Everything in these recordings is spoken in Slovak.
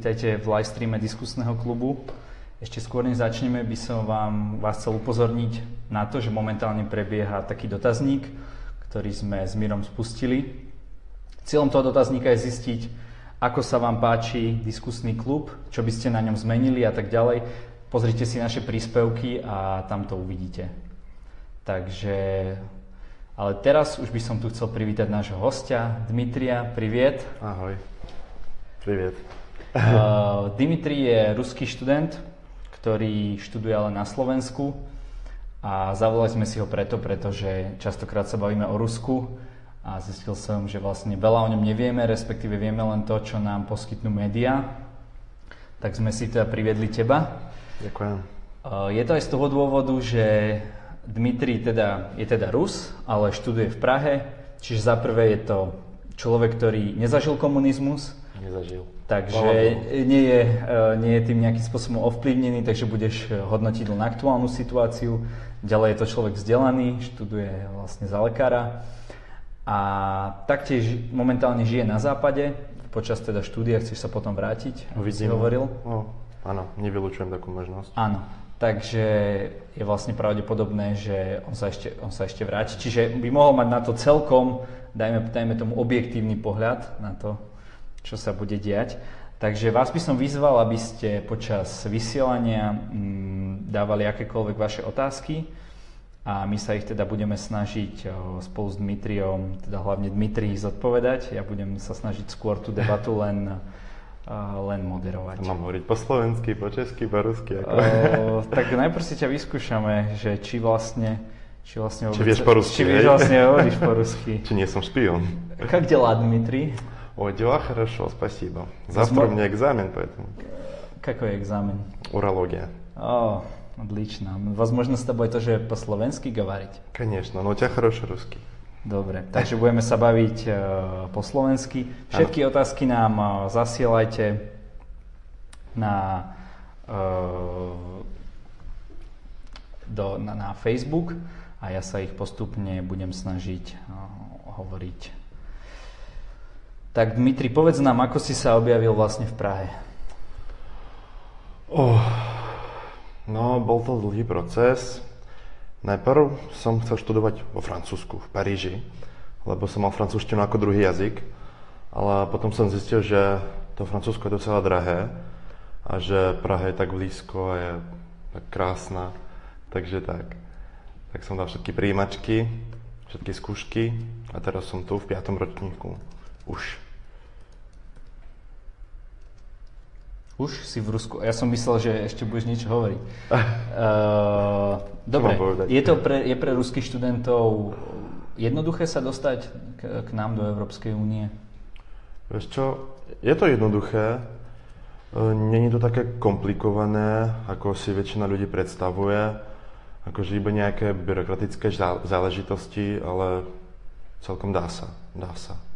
Vítajte v live diskusného klubu. Ešte skôr než začneme, by som vám, vás chcel upozorniť na to, že momentálne prebieha taký dotazník, ktorý sme s Mirom spustili. Cieľom toho dotazníka je zistiť, ako sa vám páči diskusný klub, čo by ste na ňom zmenili a tak ďalej. Pozrite si naše príspevky a tam to uvidíte. Takže, ale teraz už by som tu chcel privítať nášho hostia, Dmitria. Priviet. Ahoj. Priviet. Uh, Dimitri je ruský študent, ktorý študuje ale na Slovensku a zavolali sme si ho preto, pretože častokrát sa bavíme o Rusku a zistil som, že vlastne veľa o ňom nevieme, respektíve vieme len to, čo nám poskytnú médiá. Tak sme si teda priviedli teba. Ďakujem. Uh, je to aj z toho dôvodu, že Dmitri teda, je teda Rus, ale študuje v Prahe, čiže za prvé je to človek, ktorý nezažil komunizmus, Nezažil. Takže nie je, e, nie je tým nejakým spôsobom ovplyvnený, takže budeš hodnotiť len aktuálnu situáciu. Ďalej je to človek vzdelaný, študuje vlastne za lekára a taktiež momentálne žije na západe. Počas teda štúdia chceš sa potom vrátiť, si hovoril? No, áno, nevylučujem takú možnosť. Áno, takže je vlastne pravdepodobné, že on sa ešte, on sa ešte vráti. Čiže by mohol mať na to celkom, dajme, dajme tomu objektívny pohľad na to, čo sa bude diať. Takže vás by som vyzval, aby ste počas vysielania mm, dávali akékoľvek vaše otázky a my sa ich teda budeme snažiť spolu s Dmitriom, teda hlavne Dmitri ich zodpovedať. Ja budem sa snažiť skôr tú debatu len, len moderovať. Mám hovoriť po slovensky, po česky, po rusky? Ako? O, tak najprv si ťa vyskúšame, že či vlastne či vlastne či vieš po rusky, či vieš vlastne hovoríš po rusky. Či nie som špion. Как дела, Дмитрий? Ой, дела хорошо, спасибо. Завтра у меня экзамен, поэтому... Какой экзамен? Урология. О, отлично. Возможно, с тобой тоже по-словенски говорить? Конечно, но у тебя хороший русский. Dobre, takže budeme sa baviť uh, po slovensky. Všetky ano. otázky nám uh, zasielajte na, uh, do, na, na Facebook a ja sa ich postupne budem snažiť uh, hovoriť tak Dmitri, povedz nám, ako si sa objavil vlastne v Prahe? Oh, no, bol to dlhý proces. Najprv som chcel študovať vo Francúzsku, v Paríži, lebo som mal francúzštinu ako druhý jazyk, ale potom som zistil, že to Francúzsko je docela drahé a že Praha je tak blízko a je tak krásna, takže tak. Tak som dal všetky príjimačky, všetky skúšky a teraz som tu v piatom ročníku. Už. Už si v Rusku. Ja som myslel, že ešte budeš niečo hovoriť. Uh, dobre, je to pre, je pre ruských študentov jednoduché sa dostať k, k nám do Európskej únie? Vieš čo, je to jednoduché. E, není to také komplikované, ako si väčšina ľudí predstavuje. Akože iba nejaké byrokratické záležitosti, ale celkom dá sa. Dá sa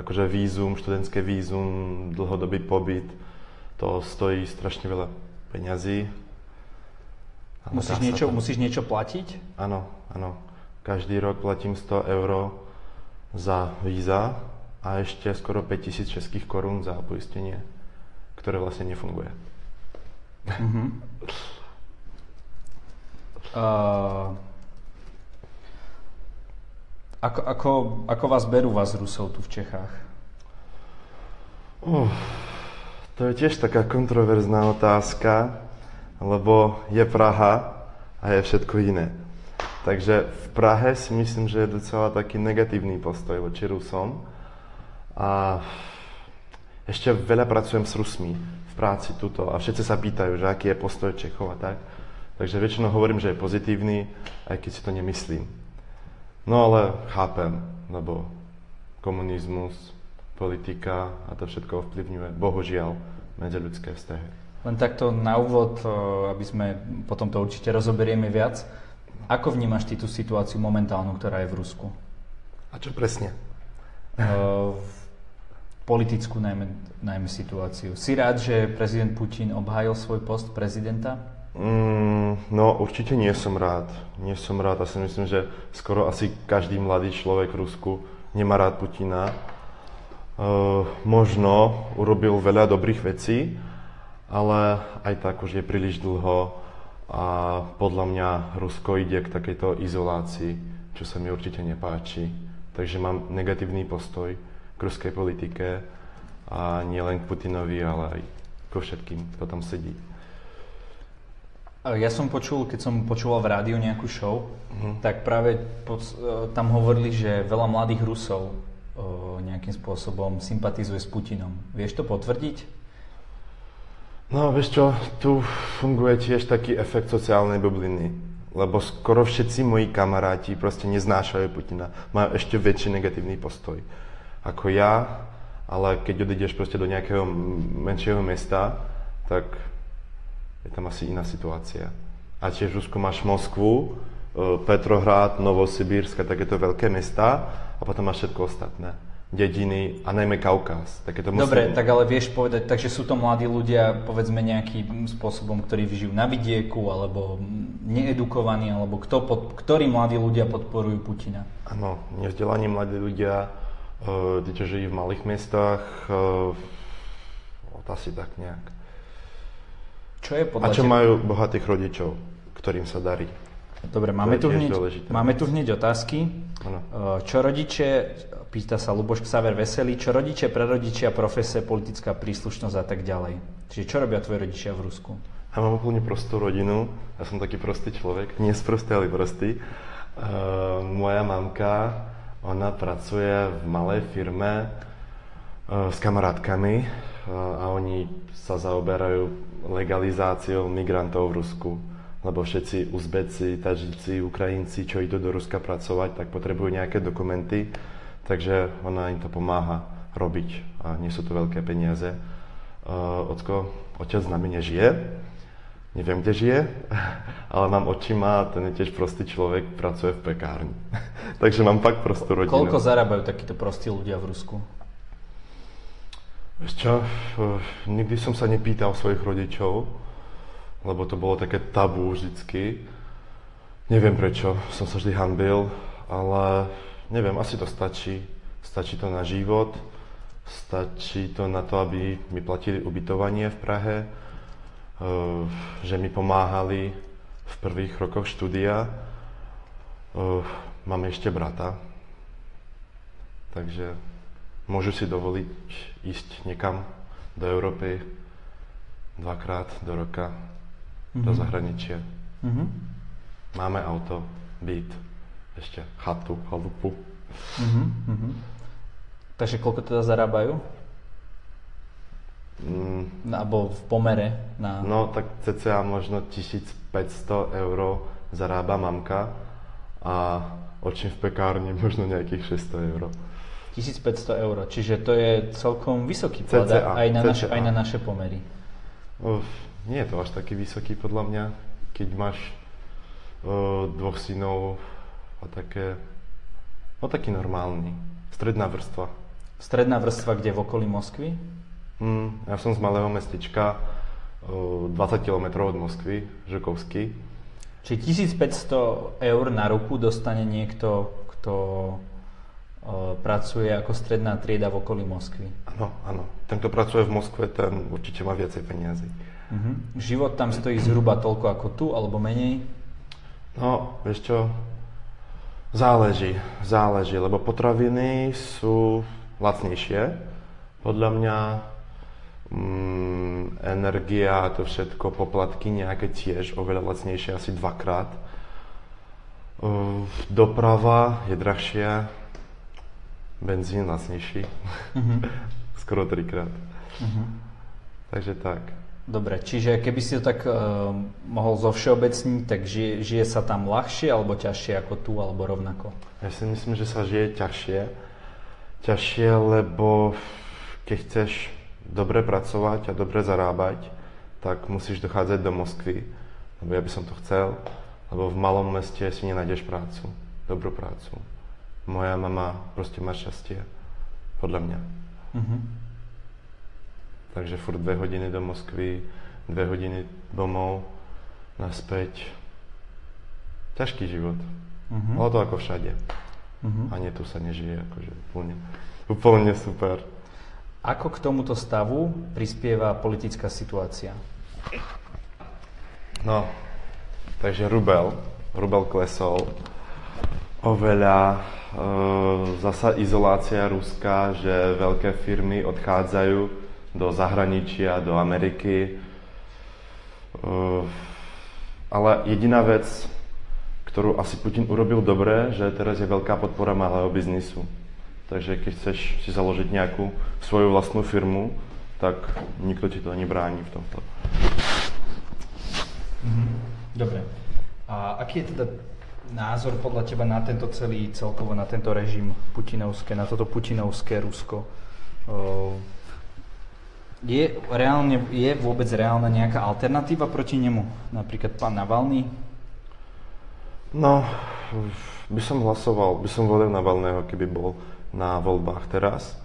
akože vízum, študentské vízum, dlhodobý pobyt, to stojí strašne veľa peňazí. Musíš niečo, musíš niečo platiť? Áno, áno. Každý rok platím 100 eur za víza a ešte skoro 5000 českých korún za poistenie, ktoré vlastne nefunguje. Mm-hmm. uh... Ako, ako, ako vás berú vás Rusov tu v Čechách? Uh, to je tiež taká kontroverzná otázka, lebo je Praha a je všetko iné. Takže v Prahe si myslím, že je docela taký negatívny postoj voči Rusom. A ešte veľa pracujem s Rusmi v práci tuto a všetci sa pýtajú, že aký je postoj Čechov a tak. Takže väčšinou hovorím, že je pozitívny, aj keď si to nemyslím. No ale chápem, lebo komunizmus, politika a to všetko ovplyvňuje, bohužiaľ, medziľudské vzťahy. Len takto na úvod, aby sme potom to určite rozoberieme viac. Ako vnímaš ty tú situáciu momentálnu, ktorá je v Rusku? A čo presne? Uh, politickú najmä, najmä situáciu. Si rád, že prezident Putin obhájil svoj post prezidenta? Mm, no určite nie som rád. Nie som rád a si myslím, že skoro asi každý mladý človek v Rusku nemá rád Putina. možno urobil veľa dobrých vecí, ale aj tak už je príliš dlho a podľa mňa Rusko ide k takejto izolácii, čo sa mi určite nepáči. Takže mám negatívny postoj k ruskej politike a nielen k Putinovi, ale aj ko všetkým, kto tam sedí. Ja som počul, keď som počúval v rádiu nejakú show, mm. tak práve pod, e, tam hovorili, že veľa mladých Rusov o, e, nejakým spôsobom sympatizuje s Putinom. Vieš to potvrdiť? No, vieš čo, tu funguje tiež taký efekt sociálnej bubliny. Lebo skoro všetci moji kamaráti proste neznášajú Putina. Majú ešte väčší negatívny postoj ako ja, ale keď odídeš proste do nejakého menšieho mesta, tak je tam asi iná situácia. A tiež v Rusku máš Moskvu, e, Petrohrad, Novosibírsk a takéto veľké mesta a potom máš všetko ostatné. Dediny a najmä Kaukaz. Takéto muslim... Dobre, tak ale vieš povedať, takže sú to mladí ľudia, povedzme nejakým spôsobom, ktorí žijú na vidieku, alebo needukovaní, alebo kto pod, ktorí mladí ľudia podporujú Putina? Áno, nevzdelaní mladí ľudia, tí, čo žijú v malých mestách, uh, asi tak nejak. Čo je podľa A čo teba? majú bohatých rodičov, ktorým sa darí. Dobre, máme tu, hneď, máme tu hneď otázky. Ano. Čo rodiče, pýta sa Luboš Ksaver Veselý, čo rodiče, prarodičia, profese, politická príslušnosť a tak ďalej. Čiže čo robia tvoji rodičia v Rusku? Ja mám úplne prostú rodinu, ja som taký prostý človek, nie sprostý, ale prostý. Uh, moja mamka, ona pracuje v malej firme uh, s kamarátkami uh, a oni sa zaoberajú legalizáciou migrantov v Rusku. Lebo všetci Uzbeci, Tažici, Ukrajinci, čo idú do Ruska pracovať, tak potrebujú nejaké dokumenty. Takže ona im to pomáha robiť a nie sú to veľké peniaze. Uh, Ocko, otec s nami nežije, neviem, kde žije, ale mám očima, ten je tiež prostý človek, pracuje v pekárni. Takže mám fakt prostú rodinu. Koľko zarábajú takíto prostí ľudia v Rusku? Čo, nikdy som sa nepýtal svojich rodičov, lebo to bolo také tabu vždycky. Neviem prečo, som sa vždy hanbil, ale neviem, asi to stačí. Stačí to na život, stačí to na to, aby mi platili ubytovanie v Prahe, že mi pomáhali v prvých rokoch štúdia. Mám ešte brata, takže môžu si dovoliť ísť niekam do Európy dvakrát do roka, mm-hmm. do mhm. zahraničia. Mm-hmm. Máme auto, byt, ešte chatu, chalupu. Mm-hmm. Takže koľko teda zarábajú? Mm. Alebo v pomere? Na... No tak cca možno 1500 eur zarába mamka a očím v pekárni možno nejakých 600 eur. 1500 eur, čiže to je celkom vysoký plat aj, na naše, aj na naše pomery. Uf, nie je to až taký vysoký podľa mňa, keď máš uh, dvoch synov a také, no taký normálny, stredná vrstva. Stredná vrstva kde v okolí Moskvy? Mm, ja som z malého mestečka, uh, 20 km od Moskvy, Žukovský. Čiže 1500 eur na ruku dostane niekto, kto pracuje ako stredná trieda v okolí Moskvy. Áno, áno. Ten, kto pracuje v Moskve, ten určite má viacej peniazy. Uh-huh. Život tam stojí zhruba toľko ako tu, alebo menej? No, vieš čo, záleží, záleží, lebo potraviny sú lacnejšie. Podľa mňa mm, energia a to všetko, poplatky nejaké tiež oveľa lacnejšie, asi dvakrát. Doprava je drahšia, benzín lacnejší. Uh-huh. Skoro trikrát. Uh-huh. Takže tak. Dobre, čiže keby si to tak uh, mohol zo všeobecniť, tak žije, žije sa tam ľahšie alebo ťažšie ako tu, alebo rovnako? Ja si myslím, že sa žije ťažšie. Ťažšie, lebo keď chceš dobre pracovať a dobre zarábať, tak musíš dochádzať do Moskvy, lebo ja by som to chcel, lebo v malom meste si nenájdeš prácu, dobrú prácu moja mama proste má šťastie. Podľa mňa. Uh-huh. Takže furt dve hodiny do Moskvy, dve hodiny domov, naspäť. Ťažký život. Uh-huh. Ale to ako všade. Uh-huh. Ani tu sa nežije akože úplne, úplne super. Ako k tomuto stavu prispieva politická situácia? No, takže rubel, rubel klesol. Oveľa e, zasa izolácia Ruska, že veľké firmy odchádzajú do zahraničia, do Ameriky. E, ale jediná vec, ktorú asi Putin urobil dobre, že teraz je veľká podpora malého biznisu. Takže keď chceš si založiť nejakú svoju vlastnú firmu, tak nikto ti to nebráni v tomto. Mhm. Dobre. A aký je teda názor podľa teba na tento celý, celkovo na tento režim putinovské, na toto putinovské Rusko? Je, reálne, je vôbec reálna nejaká alternatíva proti nemu? Napríklad pán Navalny? No, by som hlasoval, by som volil Navalného, keby bol na voľbách teraz.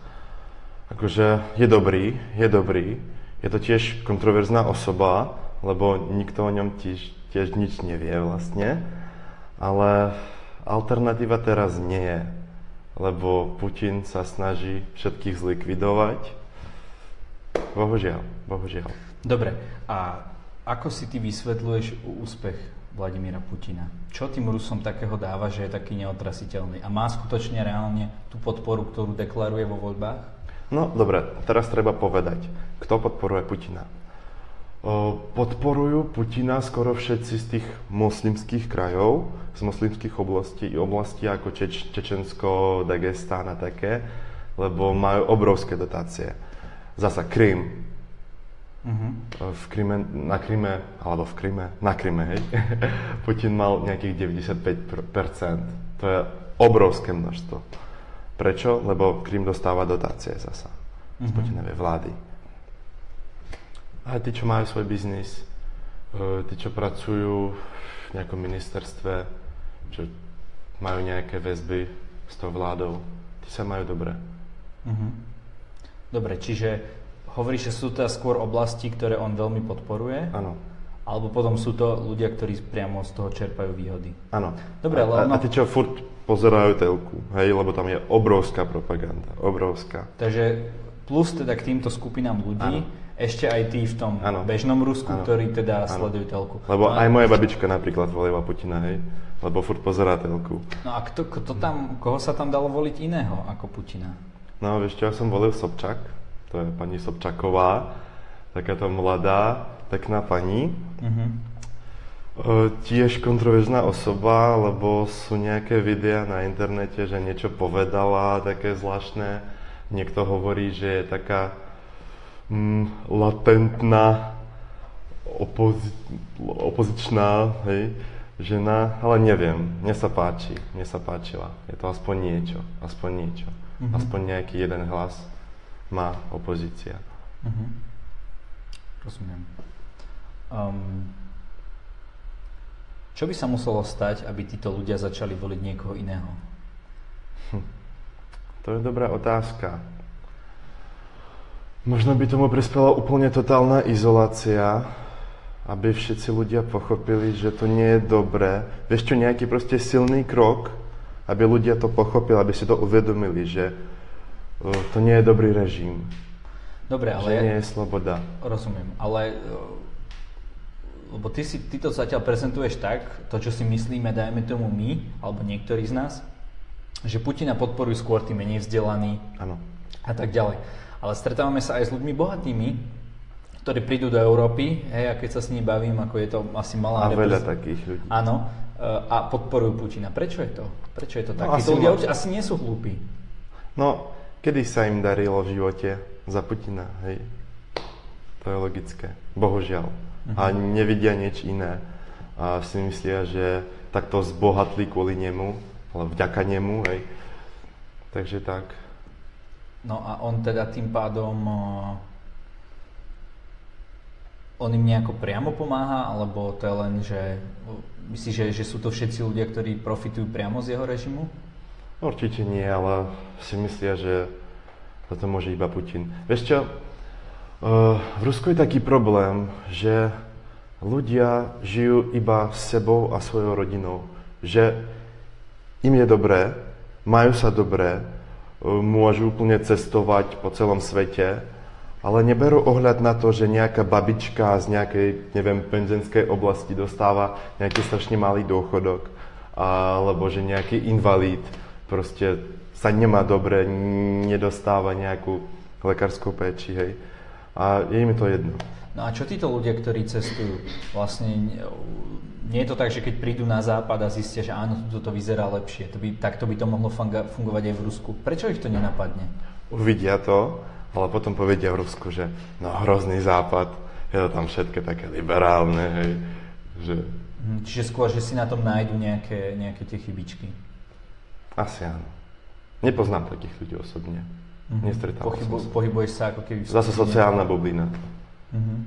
Akože je dobrý, je dobrý. Je to tiež kontroverzná osoba, lebo nikto o ňom tiež, tiež nič nevie vlastne. Ale alternatíva teraz nie je, lebo Putin sa snaží všetkých zlikvidovať. Bohužiaľ, bohužiaľ. Dobre, a ako si ty vysvetľuješ úspech Vladimíra Putina. Čo tým Rusom takého dáva, že je taký neotrasiteľný? A má skutočne reálne tú podporu, ktorú deklaruje vo voľbách? No dobre, teraz treba povedať, kto podporuje Putina. Podporujú Putina skoro všetci z tých moslimských krajov, z moslimských oblastí, oblastí ako Čeč, Čečensko, Dagestán a také, lebo majú obrovské dotácie. Zasa Krym, Uh-huh. V Kryme, na Kryme, alebo v Kryme, na Kryme, hej, Putin mal nejakých 95%. To je obrovské množstvo. Prečo? Lebo Krym dostáva dotácie zasa uh-huh. z mhm. Putinovej vlády. A tí, čo majú svoj biznis, e, tí, čo pracujú v nejakom ministerstve, čo majú nejaké väzby s tou vládou, tí sa majú dobre. Uh-huh. Dobre, čiže Hovoríš, že sú to skôr oblasti, ktoré on veľmi podporuje? Áno. Alebo potom sú to ľudia, ktorí priamo z toho čerpajú výhody? Áno. Dobre, ale ono... A, a tí, čo furt pozerajú telku, hej, lebo tam je obrovská propaganda, obrovská. Takže plus teda k týmto skupinám ľudí, ano. Ešte aj tí v tom ano. bežnom Rusku, ano. ktorí teda ano. sledujú telku. Lebo no, aj moja babička napríklad volila Putina, hej, lebo furt pozerá telku. No a kto, kto tam, koho sa tam dalo voliť iného ako Putina? No, vieš čo, ja som volil Sobčak, to je pani Sobčaková, takáto mladá, pekná pani. Mm-hmm. Tiež kontroverzná osoba, lebo sú nejaké videá na internete, že niečo povedala také zvláštne. Niekto hovorí, že je taká mm, latentná opozi- opozičná hej, žena, ale neviem, mne sa páči, mne sa páčila. Je to aspoň niečo, aspoň niečo. Mm-hmm. Aspoň nejaký jeden hlas má opozícia. Uh-huh. Rozumiem. Um, čo by sa muselo stať, aby títo ľudia začali voliť niekoho iného? Hm. To je dobrá otázka. Možno by tomu prispela úplne totálna izolácia, aby všetci ľudia pochopili, že to nie je dobré. Vieš čo, nejaký proste silný krok, aby ľudia to pochopili, aby si to uvedomili, že to nie je dobrý režim. Dobre, ale... Že nie je sloboda. Rozumiem, ale lebo ty, si, ty to zatiaľ prezentuješ tak, to čo si myslíme, dajme tomu my, alebo niektorí z nás, že Putina podporujú skôr tí menej vzdelaní ano. a tak ďalej. Ale stretávame sa aj s ľuďmi bohatými, ktorí prídu do Európy, hej, a keď sa s nimi bavím, ako je to asi malá... A veľa takých ľudí. Áno, e, a podporujú Putina. Prečo je to? Prečo je to tak? No, asi, ľudia asi nie sú hlúpi. No, Kedy sa im darilo v živote za Putina, hej? To je logické. Bohužiaľ. Uh-huh. A nevidia nič iné. A si myslia, že takto zbohatli kvôli nemu, ale vďaka nemu, hej. Takže tak. No a on teda tým pádom on im nejako priamo pomáha, alebo to je len, že myslíš, že, že sú to všetci ľudia, ktorí profitujú priamo z jeho režimu? Určite nie, ale si myslia, že za to môže iba Putin. Vieš čo, v Rusku je taký problém, že ľudia žijú iba s sebou a svojou rodinou. Že im je dobré, majú sa dobré, môžu úplne cestovať po celom svete, ale neberú ohľad na to, že nejaká babička z nejakej, neviem, penzenskej oblasti dostáva nejaký strašne malý dôchodok, alebo že nejaký invalid proste sa nemá dobre, nedostáva nejakú lekárskú péči, hej. A je im to jedno. No a čo títo ľudia, ktorí cestujú, vlastne nie je to tak, že keď prídu na západ a zistia, že áno, tu to vyzerá lepšie, to by, takto by to mohlo fungovať aj v Rusku. Prečo ich to nenapadne? Uvidia to, ale potom povedia v Rusku, že no hrozný západ, je to tam všetko také liberálne, hej, že... Mhm, čiže skôr, že si na tom nájdu nejaké, nejaké tie chybičky. Asi áno. Nepoznám takých ľudí osobne. Mm-hmm. Nestretával Pohybu, som sa. Pohybuješ sa ako keby... Zase sociálna bublina. Mm-hmm.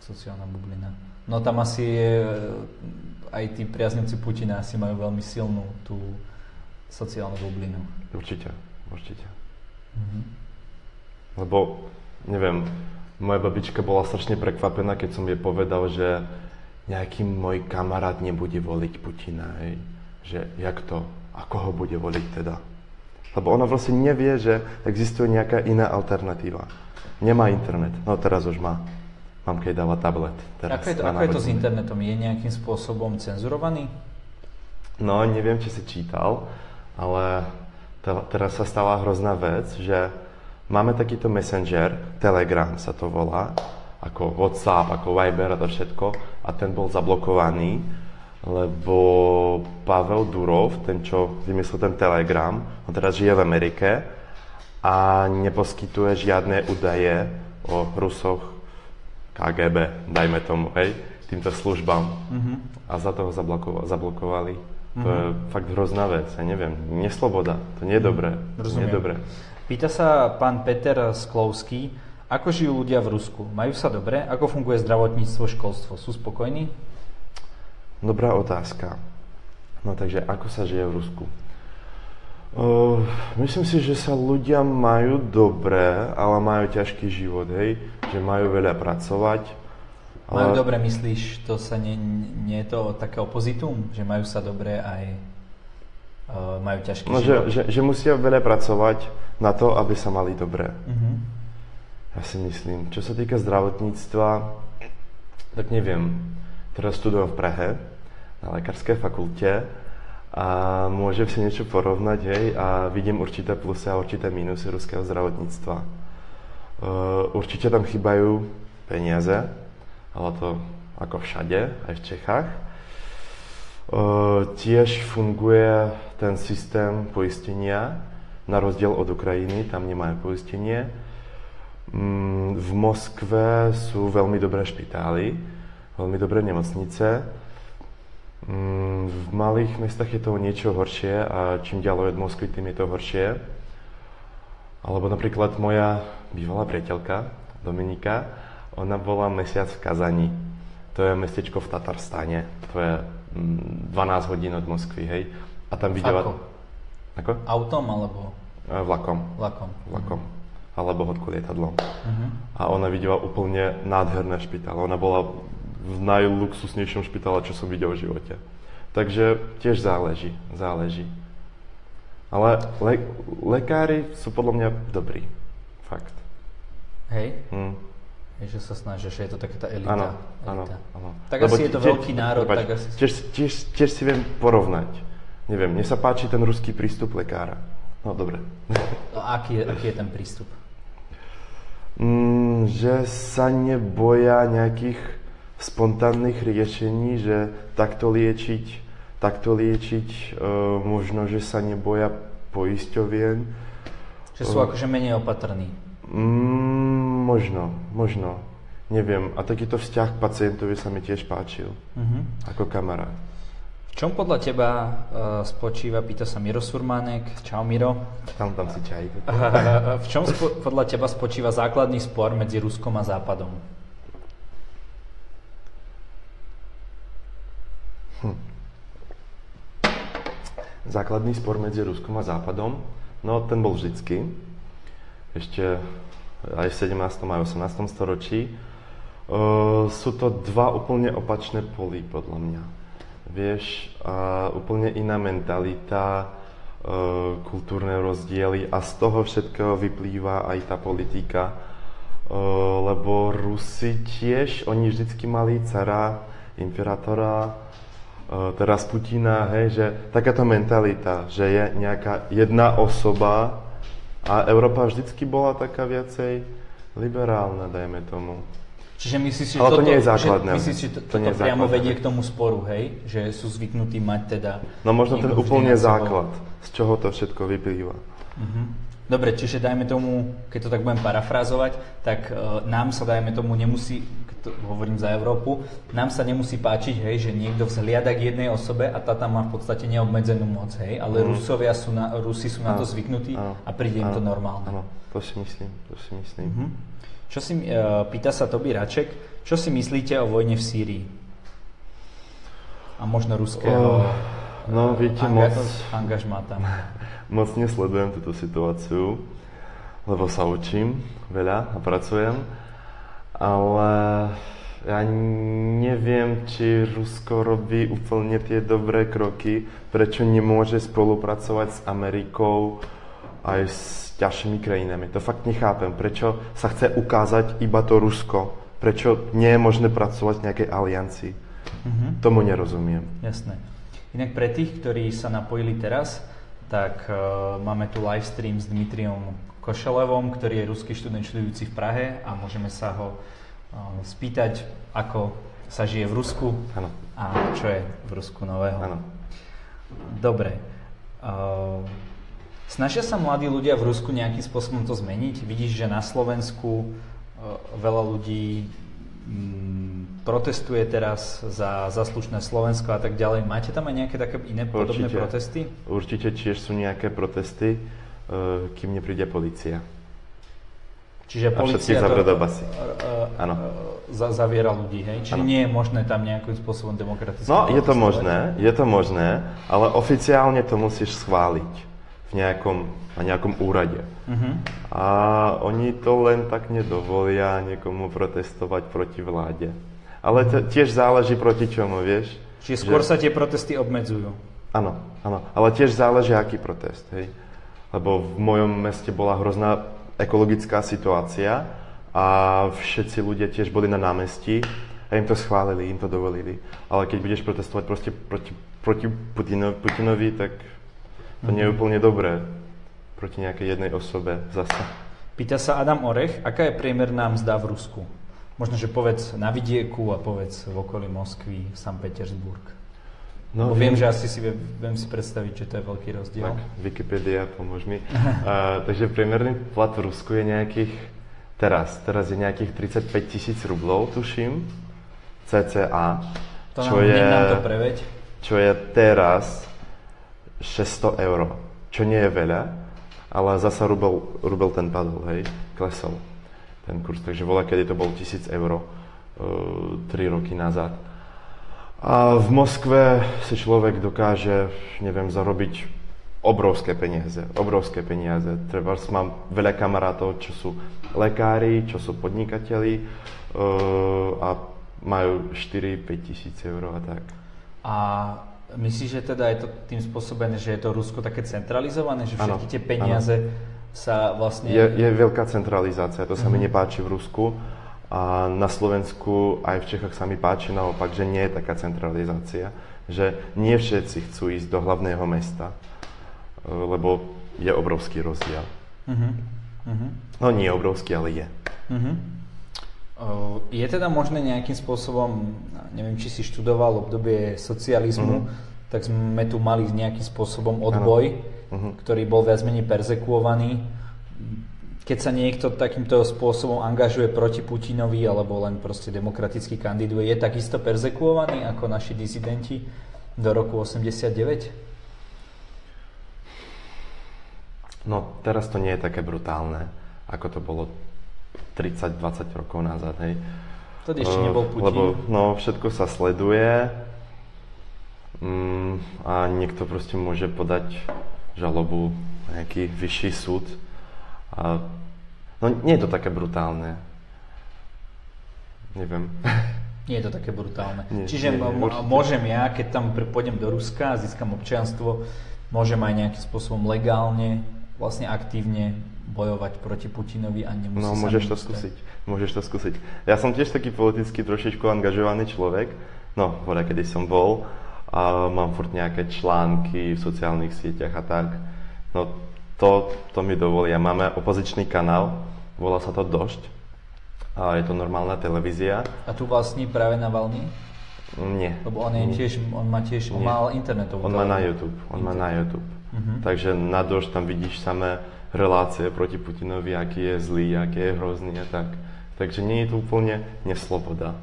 Sociálna bublina. No tam asi je, eh, aj tí priaznivci Putina asi majú veľmi silnú tú sociálnu bublinu. Určite, určite. Mm-hmm. Lebo, neviem, moja babička bola strašne prekvapená, keď som jej povedal, že nejaký môj kamarát nebude voliť Putina, hej. Že jak to? A koho bude voliť teda? Lebo ona vlastne nevie, že existuje nejaká iná alternatíva. Nemá internet. No teraz už má. Mám keď dáva tablet. Teraz ako je to, ako je to s internetom? Je nejakým spôsobom cenzurovaný? No, neviem, či si čítal, ale to, teraz sa stala hrozná vec, že máme takýto messenger, Telegram sa to volá, ako WhatsApp, ako Viber a to všetko, a ten bol zablokovaný lebo Pavel Durov, ten, čo vymyslel ten Telegram, on teraz žije v Amerike a neposkytuje žiadne údaje o Rusoch KGB, dajme tomu, hej, týmto službám. Mm-hmm. A za toho zabloko- zablokovali. Mm-hmm. To je mhm. fakt hrozná vec, ja neviem, nesloboda, to nie je dobré. Rozumiem. Nie je dobré. Pýta sa pán Peter Sklovský, ako žijú ľudia v Rusku? Majú sa dobre? Ako funguje zdravotníctvo, školstvo? Sú spokojní? Dobrá otázka. No takže, ako sa žije v Rusku? Uh, myslím si, že sa ľudia majú dobre, ale majú ťažký život, hej? Že majú veľa pracovať. Ale... Majú dobre, myslíš, to sa nie, nie je to také opozitum? Že majú sa dobre aj uh, majú ťažký no, život? Že, že, že musia veľa pracovať na to, aby sa mali dobre. Uh-huh. Ja si myslím. Čo sa týka zdravotníctva, tak neviem. Teraz studujem v Prahe na lekárskej fakulte a môžem si niečo porovnať, hej, a vidím určité plusy a určité mínusy ruského zdravotníctva. Uh, určite tam chýbajú peniaze, ale to ako všade, aj v Čechách. Uh, tiež funguje ten systém poistenia, na rozdiel od Ukrajiny, tam nemajú poistenie. Um, v Moskve sú veľmi dobré špitály, veľmi dobré nemocnice. Mm, v malých mestách je to niečo horšie a čím ďalej od Moskvy, tým je to horšie. Alebo napríklad moja bývalá priateľka, Dominika, ona bola mesiac v Kazani. To je mestečko v Tatarstane. To je 12 mm, hodín od Moskvy, hej. A tam videla... Ako? Ako? Autom alebo? E, vlakom. Vlakom. Vlakom. Uh-huh. Alebo hodku lietadlom. Uh-huh. A ona videla úplne nádherné špitále. Ona bola v najluxusnejšom špitále, čo som videl v živote. Takže tiež záleží, záleží. Ale le- lekári sú podľa mňa dobrí. Fakt. Hej? Hm. Je, že sa snažia, že je to taká tá elita. Áno, áno, áno. Tak Lebo asi je to tiež, veľký národ, prepáč, tak asi... Tiež, tiež, tiež si viem porovnať. Neviem, mne sa páči ten ruský prístup lekára. No, dobre. No, aký je, aký je ten prístup? Mm, že sa neboja nejakých spontánnych riešení, že takto liečiť, takto liečiť, uh, možno, že sa neboja poisťovien. Že sú uh, akože menej opatrní. Mm, možno, možno. Neviem. A takýto vzťah k pacientovi sa mi tiež páčil. Uh-huh. Ako kamarát. V čom podľa teba uh, spočíva, pýta sa Miro Surmánek. Čau Miro. Tam, tam si čaj. v čom spo, podľa teba spočíva základný spor medzi Ruskom a Západom? Hm. Základný spor medzi Ruskom a Západom, no ten bol vždycky. Ešte aj v 17. a 18. storočí. Uh, sú to dva úplne opačné poly, podľa mňa. Vieš, uh, úplne iná mentalita, kultúrne rozdiely a z toho všetkého vyplýva aj tá politika, lebo Rusi tiež, oni vždycky mali cara, imperátora, teraz Putina, hej, že takáto mentalita, že je nejaká jedna osoba a Európa vždycky bola taká viacej liberálna, dajme tomu. Čiže myslíš, že Ale toto, to nie je základné. Že, myslíš, že to, To toto nie je priamo základné. vedie k tomu sporu, hej? Že sú zvyknutí mať teda... No možno ten úplne základ, z čoho to všetko vyplýva. Mhm. Dobre, čiže dajme tomu, keď to tak budem parafrázovať, tak uh, nám sa dajme tomu nemusí, to hovorím za Európu, nám sa nemusí páčiť, hej, že niekto vzhliada k jednej osobe a tá tam má v podstate neobmedzenú moc, hej, ale Rusovia sú na, Rusi sú na to Áno, zvyknutí áno, a príde im to normálne. Áno, to si myslím, to si myslím. Mhm. Čo si, uh, pýta sa Toby Raček, čo si myslíte o vojne v Sýrii? A možno ruského Oh, no, viete, anga- moc- angažmá tam. Moc nesledujem túto situáciu, lebo sa učím veľa a pracujem, ale ja neviem, či Rusko robí úplne tie dobré kroky, prečo nemôže spolupracovať s Amerikou aj s ďalšími krajinami. To fakt nechápem, prečo sa chce ukázať iba to Rusko, prečo nie je možné pracovať v nejakej aliancii. Mhm. Tomu nerozumiem. Jasné. Inak pre tých, ktorí sa napojili teraz, tak uh, máme tu live stream s Dmitriom Košelevom, ktorý je ruský študent študujúci v Prahe a môžeme sa ho uh, spýtať, ako sa žije v Rusku Áno, a čo je v Rusku nového. áno. Dobre. Uh, snažia sa mladí ľudia v Rusku nejakým spôsobom to zmeniť? Vidíš, že na Slovensku uh, veľa ľudí mm, protestuje teraz za zaslušné Slovensko a tak ďalej. Máte tam aj nejaké také iné podobné Určite. protesty? Určite tiež sú nejaké protesty, eh, kým nepríde policia. Čiže policia to, basy. uh, Áno. uh, za, zaviera ľudí, hej? Čiže Áno. nie je možné tam nejakým spôsobom demokraticky No, je to možné, je to možné, ale oficiálne to musíš schváliť v nejakom, na nejakom úrade. Mhm. A oni to len tak nedovolia niekomu protestovať proti vláde. Ale to tiež záleží proti čomu, vieš? Čiže skôr Že- sa tie protesty obmedzujú. Áno, áno, ale tiež záleží, aký protest, hej. Lebo v mojom meste bola hrozná ekologická situácia a všetci ľudia tiež boli na námestí a im to schválili, im to dovolili. Ale keď budeš protestovať proste proti, proti Putino, Putinovi, tak to nie je úplne dobré proti nejakej jednej osobe zase. Pýta sa Adam Orech, aká je priemerná mzda v Rusku? Možno, že povedz na vidieku a povedz v okolí Moskvy, St. Petersburg. No, viem, že asi si viem, viem si predstaviť, že to je veľký rozdiel. Tak, Wikipedia, pomôž mi. uh, takže priemerný plat v Rusku je nejakých, teraz, teraz je nejakých 35 tisíc rublov, tuším, cca. To čo nám, je, nám to preveď. čo je teraz 600 eur, čo nie je veľa, ale zasa rubel, rubel ten padol, hej, klesol ten kurz, takže voľa, kedy to bolo 1000 eur, uh, 3 roky nazad. A v Moskve si človek dokáže, neviem, zarobiť obrovské peniaze, obrovské peniaze. Treba, mám veľa kamarátov, čo sú lekári, čo sú podnikatelí uh, a majú 4-5 tisíc eur a tak. A myslíš, že teda je to tým spôsobené, že je to Rusko také centralizované, že všetky tie peniaze sa vlastne... Je, je veľká centralizácia, to sa mi nepáči v Rusku a na Slovensku aj v Čechách sa mi páči naopak, že nie je taká centralizácia, že nie všetci chcú ísť do hlavného mesta, e, lebo je obrovský rozdiel. Uh-huh. Uh-huh. No nie obrovský, ale je. Uh-huh. Uh, je teda možné nejakým spôsobom, neviem, či si študoval obdobie socializmu, Mhm. tak sme tu mali nejakým spôsobom odboj, Mhm. ktorý bol viac menej perzekuovaný. Keď sa niekto takýmto spôsobom angažuje proti Putinovi alebo len proste demokraticky kandiduje, je takisto perzekuovaný ako naši dizidenti do roku 89? No teraz to nie je také brutálne, ako to bolo 30-20 rokov nazad, hej. Vtedy ešte Eh, nebol Putin. Lebo no, všetko sa sleduje mm, a niekto proste môže podať žalobu nejaký vyšší súd. A, no nie je to také brutálne. Neviem. Nie je to také brutálne. Nie, Čiže nie, nie, určite. môžem ja, keď tam pôjdem do Ruska a získam občianstvo, môžem aj nejakým spôsobom legálne, vlastne aktívne bojovať proti Putinovi a nemusí No, môžeš to skúsiť. Môžeš to skúsiť. Ja som tiež taký politicky trošičku angažovaný človek. No, voda, kedy som bol. A mám furt nejaké články v sociálnych sieťach a tak. No, to, to mi dovolia. Máme opozičný kanál, volá sa to Došť. A je to normálna televízia. A tu vlastní práve na Valny? Nie. Lebo on, je Nie. tiež, on má tiež, on Nie. mal internetovú On má na. YouTube. On má na YouTube. Mhm. Takže na Došť tam vidíš samé relácie proti Putinovi, aký je zlý, aký je hrozný a tak. Takže nie je to úplne nesloboda.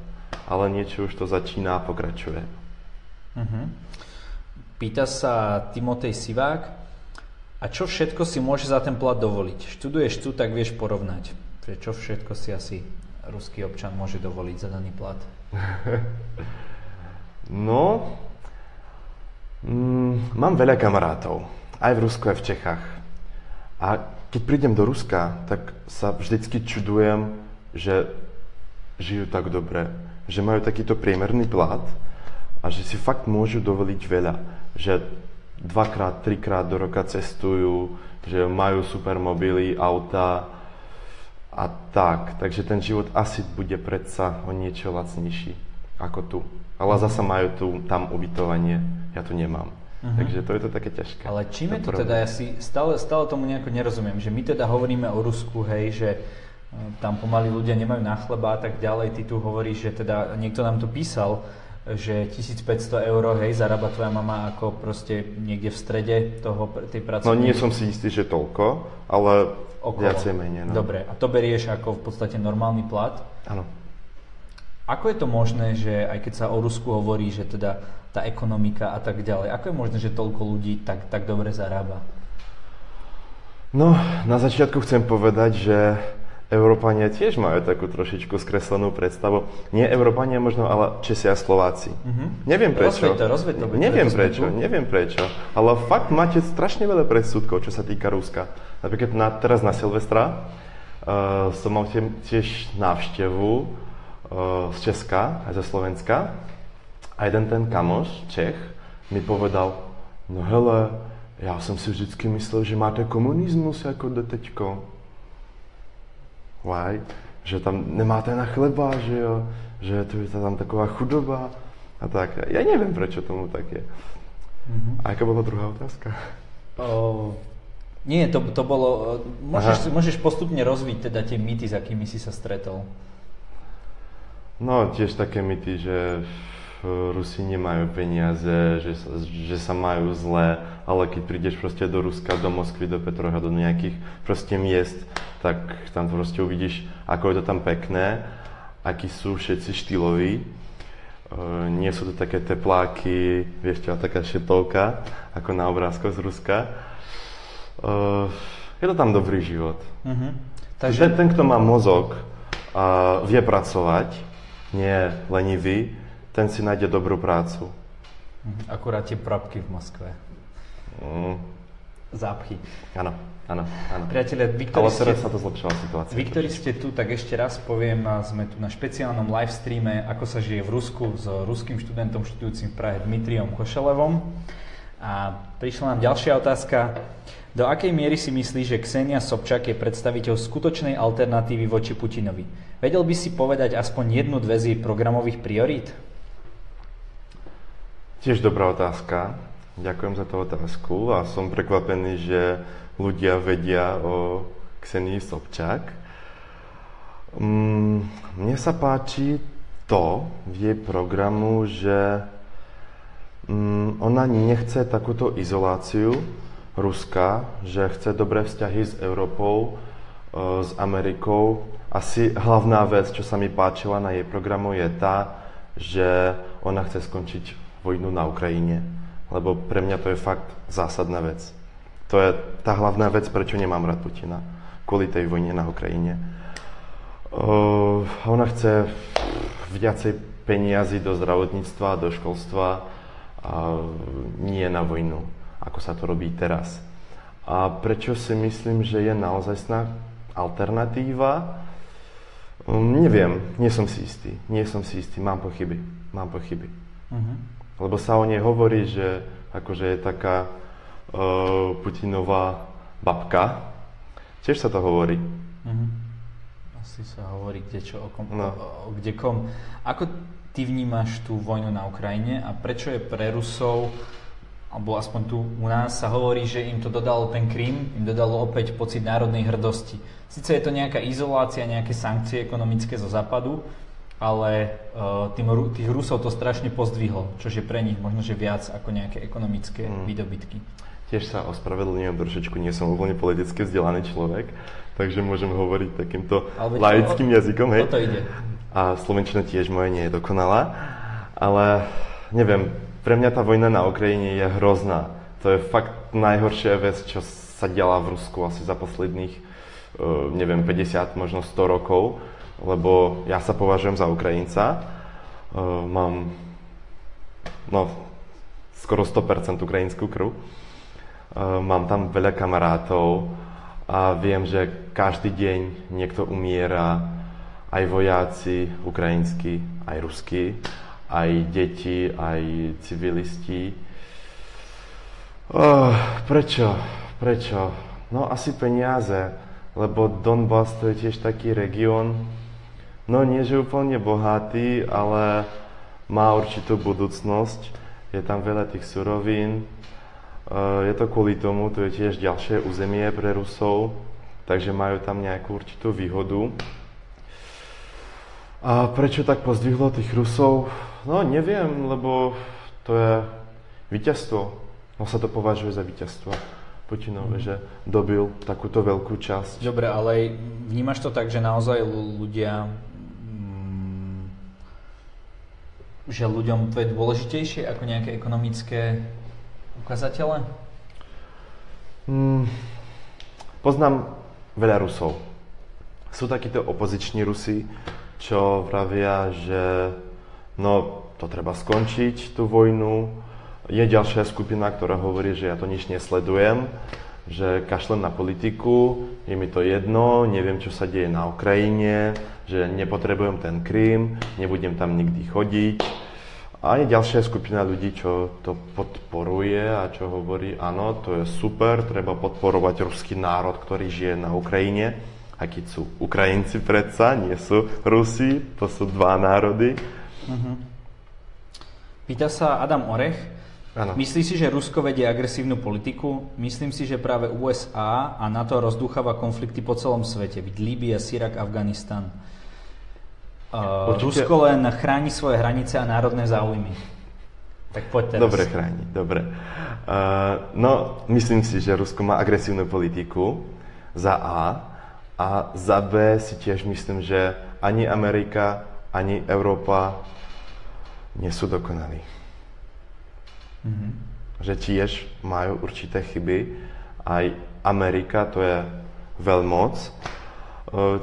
Ale niečo už to začína a pokračuje. Mhm. Pýta sa Timotej Sivák, a čo všetko si môže za ten plat dovoliť? Študuješ tu, tak vieš porovnať. Že čo všetko si asi ruský občan môže dovoliť za daný plat? No, mm, mám veľa kamarátov, aj v Rusku, aj v Čechách. A keď prídem do Ruska, tak sa vždycky čudujem, že žijú tak dobre, že majú takýto priemerný plat a že si fakt môžu dovoliť veľa. Že dvakrát, trikrát do roka cestujú, že majú supermobily, auta a tak. Takže ten život asi bude predsa o niečo lacnejší ako tu. Ale zasa majú tu, tam ubytovanie, ja tu nemám. Mhm. Takže to je to také ťažké. Ale čím je to teda, ja si stále, stále tomu nejako nerozumiem, že my teda hovoríme o Rusku, hej, že e, tam pomaly ľudia nemajú na chleba a tak ďalej, ty tu hovoríš, že teda niekto nám to písal, že 1500 eur, hej, zarába tvoja mama ako proste niekde v strede toho, tej No pracovnej... nie som si istý, že toľko, ale okolo. viacej menej. No. Dobre, a to berieš ako v podstate normálny plat. Áno. Ako je to možné, že aj keď sa o Rusku hovorí, že teda tá ekonomika a tak ďalej, ako je možné, že toľko ľudí tak, tak dobre zarába? No, na začiatku chcem povedať, že Európania tiež majú takú trošičku skreslenú predstavu. Nie Európania možno, ale Česi a Slováci. Mhm. Neviem prečo. Rozveď to, rozveď to, neviem prečo, neviem prečo. Ale fakt máte strašne veľa predsudkov, čo sa týka Ruska. Napríklad na, teraz na Silvestra uh, som mal tie- tiež návštevu uh, z Česka aj zo Slovenska. A jeden ten kamoš, Čech, mi povedal, no hele, já jsem si vždycky myslel, že máte komunismus jako doteďko. Why? Že tam nemáte na chleba, že jo? Že tu je tam taková chudoba a tak. Ja neviem, prečo tomu tak je. Mhm. A aká bola druhá otázka? O, nie, to, to bolo... Môžeš, môžeš postupne rozviť teda tie mýty, s akými si sa stretol. No, tiež také mity, že Rusi nemajú peniaze, že sa, že sa majú zle, ale keď prídeš proste do Ruska, do Moskvy, do Petrohradu, do nejakých proste miest, tak tam proste uvidíš, ako je to tam pekné, akí sú všetci štýloví. E, nie sú to také tepláky, vieš čo, taká šetovka, ako na obrázkoch z Ruska. E, je to tam dobrý život. Mhm. Takže ten, ten, kto má mozog a vie pracovať, nie je lenivý, ten si nájde dobrú prácu. Mhm, akurát tie prapky v Moskve. Mm, Zápchy. áno, áno, áno. Priatelia, vy, Ale ktorí ste, sa to zlepšila situácia. vy, ktorí ste tu, tak ešte raz poviem, sme tu na špeciálnom live streame, ako sa žije v Rusku s ruským študentom študujúcim v Prahe Dmitriom Košelevom. A prišla nám ďalšia otázka. Do akej miery si myslí, že Ksenia Sobčak je predstaviteľ skutočnej alternatívy voči Putinovi? Vedel by si povedať aspoň jednu, dve z jej programových priorít? Tiež dobrá otázka. Ďakujem za tú otázku a som prekvapený, že ľudia vedia o Ksenii Sobčák. Mm, mne sa páči to v jej programu, že mm, ona nechce takúto izoláciu Ruska, že chce dobré vzťahy s Európou, e, s Amerikou. Asi hlavná vec, čo sa mi páčila na jej programu, je tá, že ona chce skončiť vojnu na Ukrajine. Lebo pre mňa to je fakt zásadná vec. To je tá hlavná vec, prečo nemám rád Putina. Kvôli tej vojne na Ukrajine. Uh, ona chce viacej peniazy do zdravotníctva, do školstva a nie na vojnu, ako sa to robí teraz. A prečo si myslím, že je naozajstná alternatíva? Um, neviem, nie som si istý. Nie som si istý, mám pochyby. Mám pochyby. Mhm. Lebo sa o nej hovorí, že akože je taká Putinová babka. Tiež sa to hovorí. Mm-hmm. Asi sa hovorí kde čo, o, kom, no. o, kde kom. Ako ty vnímaš tú vojnu na Ukrajine a prečo je pre Rusov alebo aspoň tu u nás sa hovorí, že im to dodalo ten Krym, im dodalo opäť pocit národnej hrdosti. Sice je to nejaká izolácia, nejaké sankcie ekonomické zo západu, ale uh, tým, tých Rusov to strašne pozdvihlo, čo je pre nich možno, že viac ako nejaké ekonomické mm. výdobytky. Tiež sa ospravedlňujem trošičku, nie som úplne politicky vzdelaný človek, takže môžem hovoriť takýmto laickým jazykom. Hej. to ide. A slovenčina tiež moje nie je dokonalá, ale neviem, pre mňa tá vojna na Ukrajine je hrozná. To je fakt najhoršia vec, čo sa diala v Rusku asi za posledných, uh, neviem, 50, možno 100 rokov, lebo ja sa považujem za Ukrajinca. Uh, mám no, skoro 100% ukrajinskú krv. Uh, mám tam veľa kamarátov a viem, že každý deň niekto umiera, aj vojáci ukrajinskí, aj ruskí aj deti, aj civilisti. Oh, prečo? Prečo? No asi peniaze, lebo Donbass to je tiež taký región, no nie že úplne bohatý, ale má určitú budúcnosť. Je tam veľa tých surovín. Je to kvôli tomu, to je tiež ďalšie územie pre Rusov, takže majú tam nejakú určitú výhodu. A prečo tak pozdvihlo tých Rusov? No neviem, lebo to je víťazstvo. No sa to považuje za víťazstvo Putinové, mm. že dobil takúto veľkú časť. Dobre, ale vnímaš to tak, že naozaj ľudia že ľuďom to je dôležitejšie ako nejaké ekonomické ukazatele? Mm, poznám veľa Rusov. Sú takíto opoziční Rusi, čo vravia, že no to treba skončiť, tú vojnu. Je ďalšia skupina, ktorá hovorí, že ja to nič nesledujem, že kašlem na politiku, je mi to jedno, neviem, čo sa deje na Ukrajine, že nepotrebujem ten Krym, nebudem tam nikdy chodiť. A je ďalšia skupina ľudí, čo to podporuje a čo hovorí, áno, to je super, treba podporovať ruský národ, ktorý žije na Ukrajine. A keď sú Ukrajinci predsa, nie sú Rusi, to sú dva národy. Uh-huh. Pýta sa Adam Orech. Ano. Myslí si, že Rusko vedie agresívnu politiku? Myslím si, že práve USA a NATO rozdúchava konflikty po celom svete. Byť Líbia, Syrak, Afganistan. Uh, Rusko len chráni svoje hranice a národné záujmy. Tak poď teraz. Dobre chráni, dobre. Uh, no, myslím si, že Rusko má agresívnu politiku za A a za B si tiež myslím, že ani Amerika, ani Európa nie sú dokonalí. Mm-hmm. Že tiež majú určité chyby. Aj Amerika, to je veľmoc, e,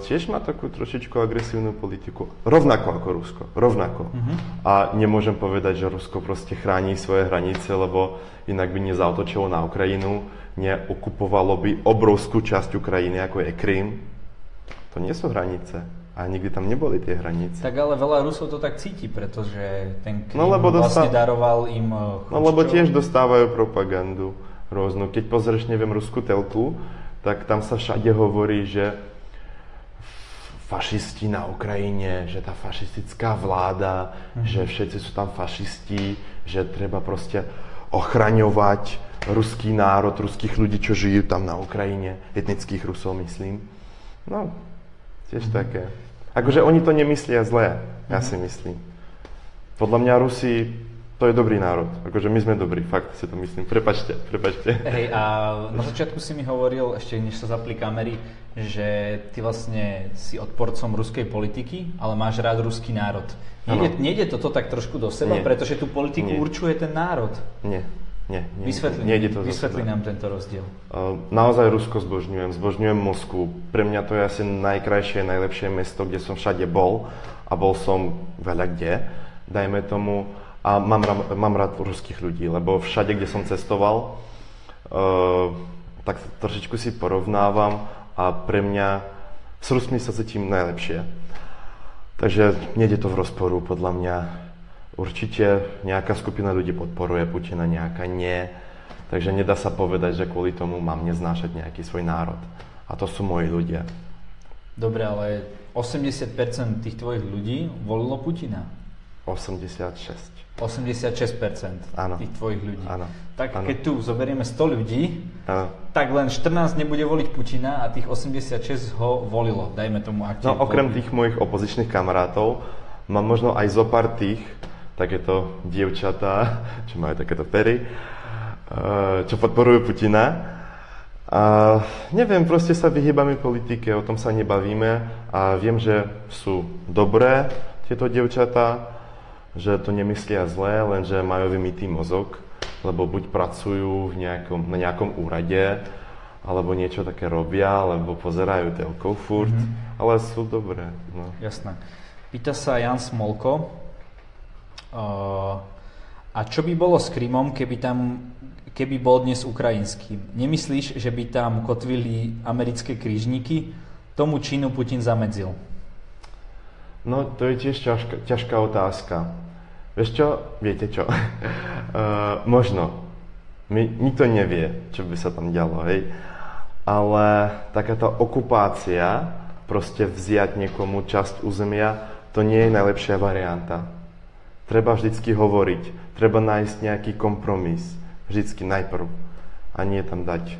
tiež má takú trošičku agresívnu politiku. Rovnako ako Rusko. Rovnako. Mm-hmm. A nemôžem povedať, že Rusko proste chráni svoje hranice, lebo inak by nezautočilo na Ukrajinu, neokupovalo by obrovskú časť Ukrajiny, ako je Krym. To nie sú hranice. A nikdy tam neboli tie hranice. Tak ale veľa Rusov to tak cíti, pretože ten Krym no, lebo vlastne daroval im chruščov. Eh, no lebo tiež dostávajú propagandu rôznu. Keď pozrieš, neviem, ruskú telku, tak tam sa všade hovorí, že fašisti na Ukrajine, že tá fašistická vláda, mm-hmm. že všetci sú tam fašisti, že treba proste ochraňovať ruský národ, ruských ľudí, čo žijú tam na Ukrajine, etnických Rusov, myslím. No, tiež mm-hmm. také. Akože oni to nemyslia zlé, ja si myslím. Podľa mňa Rusi, to je dobrý národ. Akože my sme dobrí, fakt si to myslím. Prepačte, prepačte. Hej, a na začiatku si mi hovoril, ešte než sa zapli kamery, že ty vlastne si odporcom ruskej politiky, ale máš rád ruský národ. Nejde, nejde toto tak trošku do seba, Nie. pretože tú politiku Nie. určuje ten národ. Nie. Nie, nie, vysvetli, nie, to vysvetli nám tento rozdiel. Naozaj Rusko zbožňujem, zbožňujem Moskvu. Pre mňa to je asi najkrajšie, najlepšie mesto, kde som všade bol a bol som veľa kde, dajme tomu. A mám, mám rád ruských ľudí, lebo všade, kde som cestoval, tak trošičku si porovnávam a pre mňa s Rusmi sa cítim najlepšie. Takže nejde to v rozporu podľa mňa Určite nejaká skupina ľudí podporuje Putina, nejaká nie. Takže nedá sa povedať, že kvôli tomu mám neznášať nejaký svoj národ. A to sú moji ľudia. Dobre, ale 80% tých tvojich ľudí volilo Putina. 86. 86% Áno. tých tvojich ľudí. Áno. Tak Áno. keď tu zoberieme 100 ľudí, Áno. tak len 14 nebude voliť Putina a tých 86 ho volilo, dajme tomu, ak No okrem tých mojich opozičných kamarátov, mám možno aj zo pár tých, takéto dievčatá, čo majú takéto pery, eh, čo podporujú Putina. A neviem, proste sa vyhýbame politike, o tom sa nebavíme a viem, že sú dobré tieto dievčatá, že to nemyslia zlé, lenže majú vymitý mozog, lebo buď pracujú v nejakom, na nejakom úrade, alebo niečo také robia, alebo pozerajú telkou furt, ale sú dobré. No. Jasné. Pýta sa Jan Smolko, a čo by bolo s Krymom, keby tam keby bol dnes ukrajinským? Nemyslíš, že by tam kotvili americké krížniky? Tomu činu Putin zamedzil. No, to je tiež ťažká, ťažká otázka. Vieš čo? Viete čo? uh, možno. My, nikto nevie, čo by sa tam dialo, hej? Ale takáto okupácia, proste vziať niekomu časť územia, to nie je najlepšia varianta. Treba vždycky hovoriť, treba nájsť nejaký kompromis. Vždycky najprv. A nie tam dať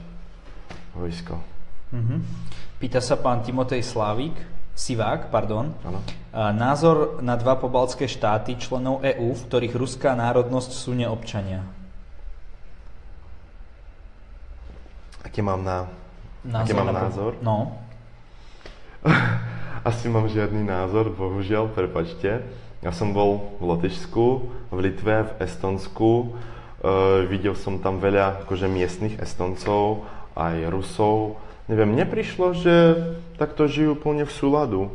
vojsko. Mhm. Pýta sa pán Timotej Slavik, Sivák, pardon. Áno. A Názor na dva pobaltské štáty, členov EÚ, v ktorých ruská národnosť sú neobčania. Aký mám na... Aký mám na názor? No. Asi mám žiadny názor, bohužiaľ, prepačte. Ja som bol v Lotyšsku, v Litve, v Estonsku. E, videl som tam veľa akože miestnych Estoncov, aj Rusov. Neviem, mne prišlo, že takto žijú úplne v súladu.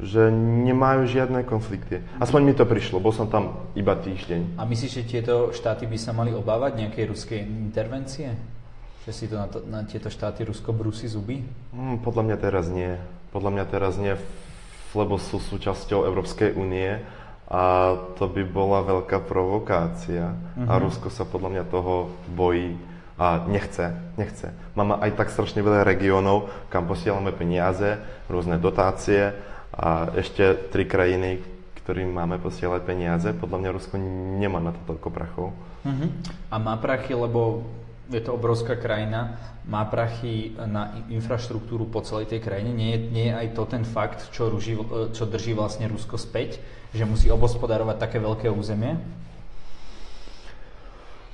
Že nemajú žiadne konflikty. Aspoň mi to prišlo, bol som tam iba týždeň. A myslíš, že tieto štáty by sa mali obávať nejakej ruskej intervencie? Že si to na, to, na tieto štáty Rusko brúsi zuby? Hmm, podľa mňa teraz nie. Podľa mňa teraz nie, lebo sú súčasťou Európskej únie a to by bola veľká provokácia. A Rusko sa podľa mňa toho bojí a nechce, nechce. Máme aj tak strašne veľa regiónov, kam posielame peniaze, rôzne dotácie a ešte tri krajiny, ktorým máme posielať peniaze. Podľa mňa Rusko nemá na to toľko prachov. Mhm. A má prachy, lebo je to obrovská krajina, má prachy na infraštruktúru po celej tej krajine. Nie je, nie je aj to ten fakt, čo, ruži, čo drží vlastne Rusko späť, že musí obospodarovať také veľké územie?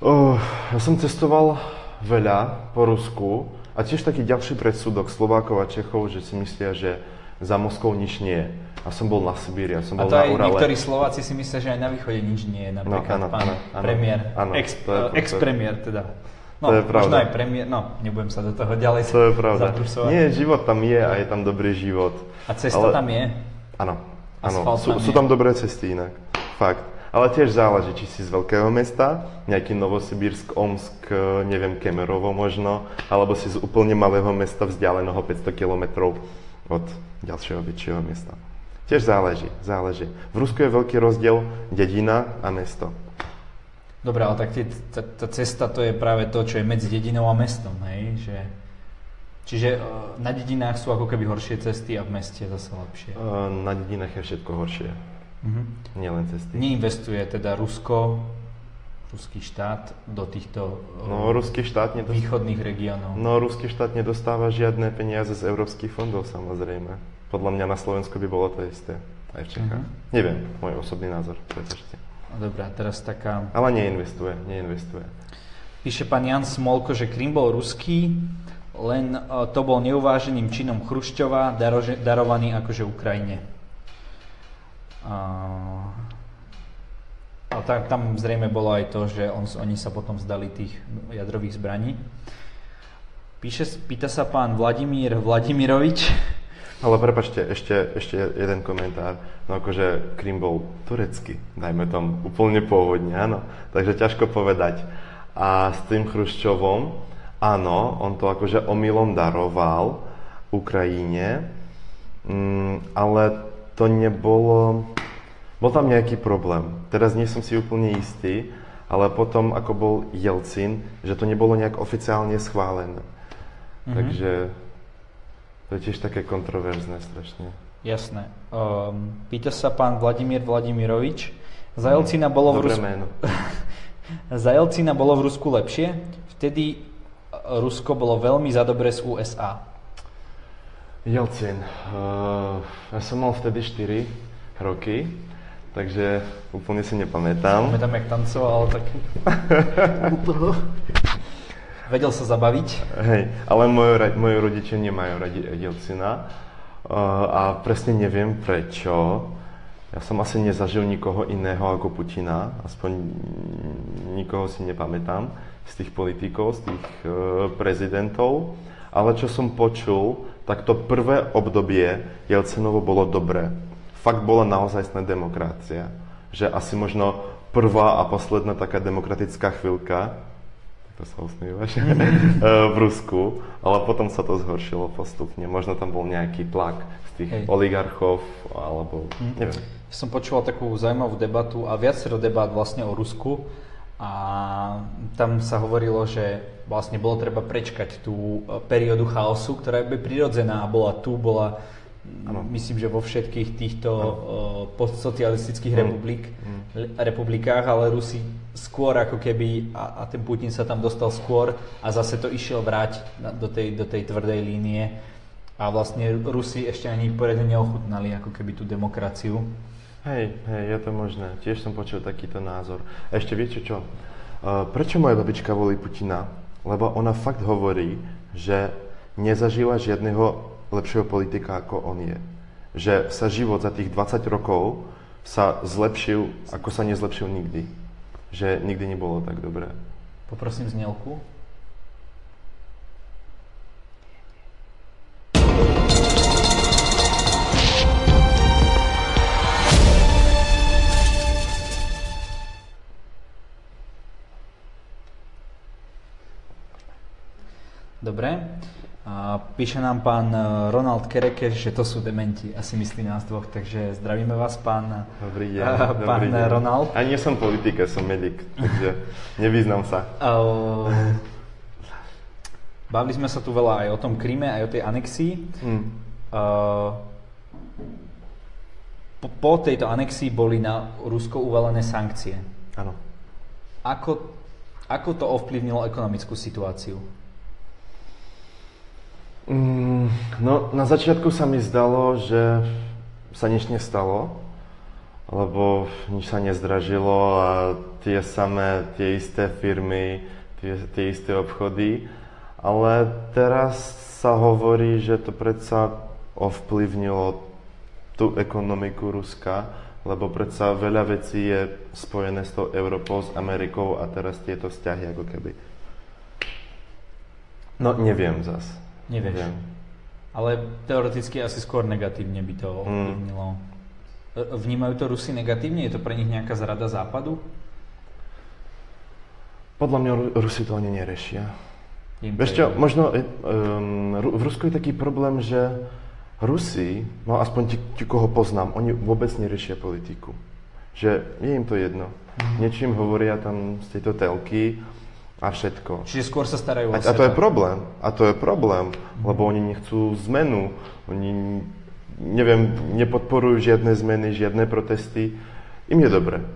Oh, ja som cestoval veľa po Rusku a tiež taký ďalší predsudok Slovákov a Čechov, že si myslia, že za Moskou nič nie je. A som bol na Sibíri, ja som A bol to na aj Urale. niektorí Slováci si myslia, že aj na východe nič nie je. Napríklad áno, pán áno, áno. premiér, Áno, ex, to je- to- ex-premiér teda. No, To je možno pravda. aj premiér, no, nebudem sa do toho ďalej To je pravda. zabrusovať. Nie, život tam je a je tam dobrý život. A cesta Ale- tam je? Áno, áno. Sú, tam sú tam dobré cesty inak. Fakt. Ale tiež záleží, či si z veľkého mesta, nejaký Novosibírsk, Omsk, eh, neviem, Kemerovo možno, alebo si z úplne malého mesta vzdialeného 500 kilometrov od ďalšieho väčšieho mesta. Tiež záleží, záleží. V Rusku je veľký rozdiel dedina a mesto. Dobre, ale tak tá, tá cesta to je práve to, čo je medzi dedinou a mestom, hej? Že, čiže e, na dedinách sú ako keby horšie cesty a v meste zase lepšie. Eh, Na dedinách je všetko horšie, Mhm. nielen cesty. Neinvestuje teda Rusko, ruský štát do týchto e, No, ruský štát nedostáva, východných regiónov. no, ruský štát nedostáva žiadne peniaze z európskych fondov, samozrejme. Podľa mňa na Slovensku by bolo to isté. Aj v Čechách. Mhm. Neviem, môj osobný názor, prepačte. Dobre, a teraz taká... Ale neinvestuje, neinvestuje. Píše pán Jan Smolko, že Krym bol ruský, len e, to bol neuváženým činom Chruščova, darovaný akože Ukrajine. A tam, tam zrejme bolo aj to, že on, oni sa potom vzdali tých jadrových zbraní. Píše, pýta sa pán Vladimír Vladimirovič, Ale prepačte, ešte, ešte jeden komentár. No akože Krym bol turecký, dajme tomu, úplne pôvodne, áno. Takže ťažko povedať. A s tým Chruščovom, áno, on to akože omylom daroval Ukrajine, mm, ale to nebolo... Bol tam nejaký problém. Teraz nie som si úplne istý, ale potom, ako bol Jelcin, že to nebolo nejak oficiálne schválené. Mm-hmm. Takže to je tiež také kontroverzné strašne. Jasné. Um, pýta sa pán Vladimír Vladimirovič. Za mhm. Jelcina bolo v Rusku... Za Jelcina bolo v Rusku lepšie. Vtedy Rusko bolo veľmi za dobre z USA. Jelcin. Uh, ja som mal vtedy 4 roky takže úplne si nepamätám. Pamätám, jak tancoval, tak vedel sa zabaviť. Hej, ale moje, moje rodiče nemajú radi Jelcina uh, a presne neviem prečo. Ja som asi nezažil nikoho iného ako Putina, aspoň nikoho si nepamätám z tých politikov, z tých uh, prezidentov. Ale čo som počul, tak to prvé obdobie Jelcinovo bolo dobré fakt bola naozajstná demokracia. Že asi možno prvá a posledná taká demokratická chvíľka, to sa usmievaš, v Rusku, ale potom sa to zhoršilo postupne. Možno tam bol nejaký tlak z tých Hej. oligarchov, alebo mm. neviem. Som počúval takú zaujímavú debatu a viacero debát vlastne o Rusku a tam sa hovorilo, že vlastne bolo treba prečkať tú e, periódu chaosu, ktorá je prirodzená bola tu, bola Ano. Myslím, že vo všetkých týchto uh, postsocialistických mm. republik, mm. republikách, ale Rusi skôr ako keby, a, a ten Putin sa tam dostal skôr a zase to išiel vráť na, do, tej, do tej tvrdej línie a vlastne Rusi ešte ani poriadne neochutnali ako keby tú demokraciu. Hej, hej, je to možné. Tiež som počul takýto názor. A ešte viete čo? Uh, prečo moja babička volí Putina? Lebo ona fakt hovorí, že nezažila žiadneho lepšieho politika, ako on je. Že sa život za tých 20 rokov sa zlepšil, ako sa nezlepšil nikdy. Že nikdy nebolo tak dobré. Poprosím znielku. Dobre. A píše nám pán e, Ronald Kerekeš, že to sú dementi, asi myslí nás dvoch, takže zdravíme vás, pán, dobrý deň, uh, pán dobrý deň. Ronald. A nie som politik, som medic, takže nevyznam sa. Uh, bavili sme sa tu veľa aj o tom Kríme, aj o tej anexii. Hmm. Uh, po, po tejto anexii boli na Rusko uvalené sankcie. Áno. Ako, ako to ovplyvnilo ekonomickú situáciu? Mm, no, na začiatku sa mi zdalo, že sa nič nestalo, lebo nič sa nezdražilo a tie samé, tie isté firmy, tie, tie isté obchody. Ale teraz sa hovorí, že to predsa ovplyvnilo tú ekonomiku Ruska, lebo predsa veľa vecí je spojené s tou Európou, s Amerikou a teraz tieto vzťahy ako keby. No neviem zas. Nevieš. Neviem. Ale teoreticky asi skôr negatívne by to hmm. ovplyvnilo. Mm. Vnímajú to Rusi negatívne? Je to pre nich nejaká zrada západu? Podľa mňa Rusi to ani nerešia. Vieš čo, možno um, v Rusku je taký problém, že Rusi, no aspoň ti, ti koho poznám, oni vôbec neriešia politiku. Že je im to jedno. Mm. Niečím hovoria tam z tejto telky, a všetko. Čiže skôr sa starajú o a, a to je problém. A to je problém, lebo oni nechcú zmenu. Oni, neviem, nepodporujú žiadne zmeny, žiadne protesty. Im je dobre.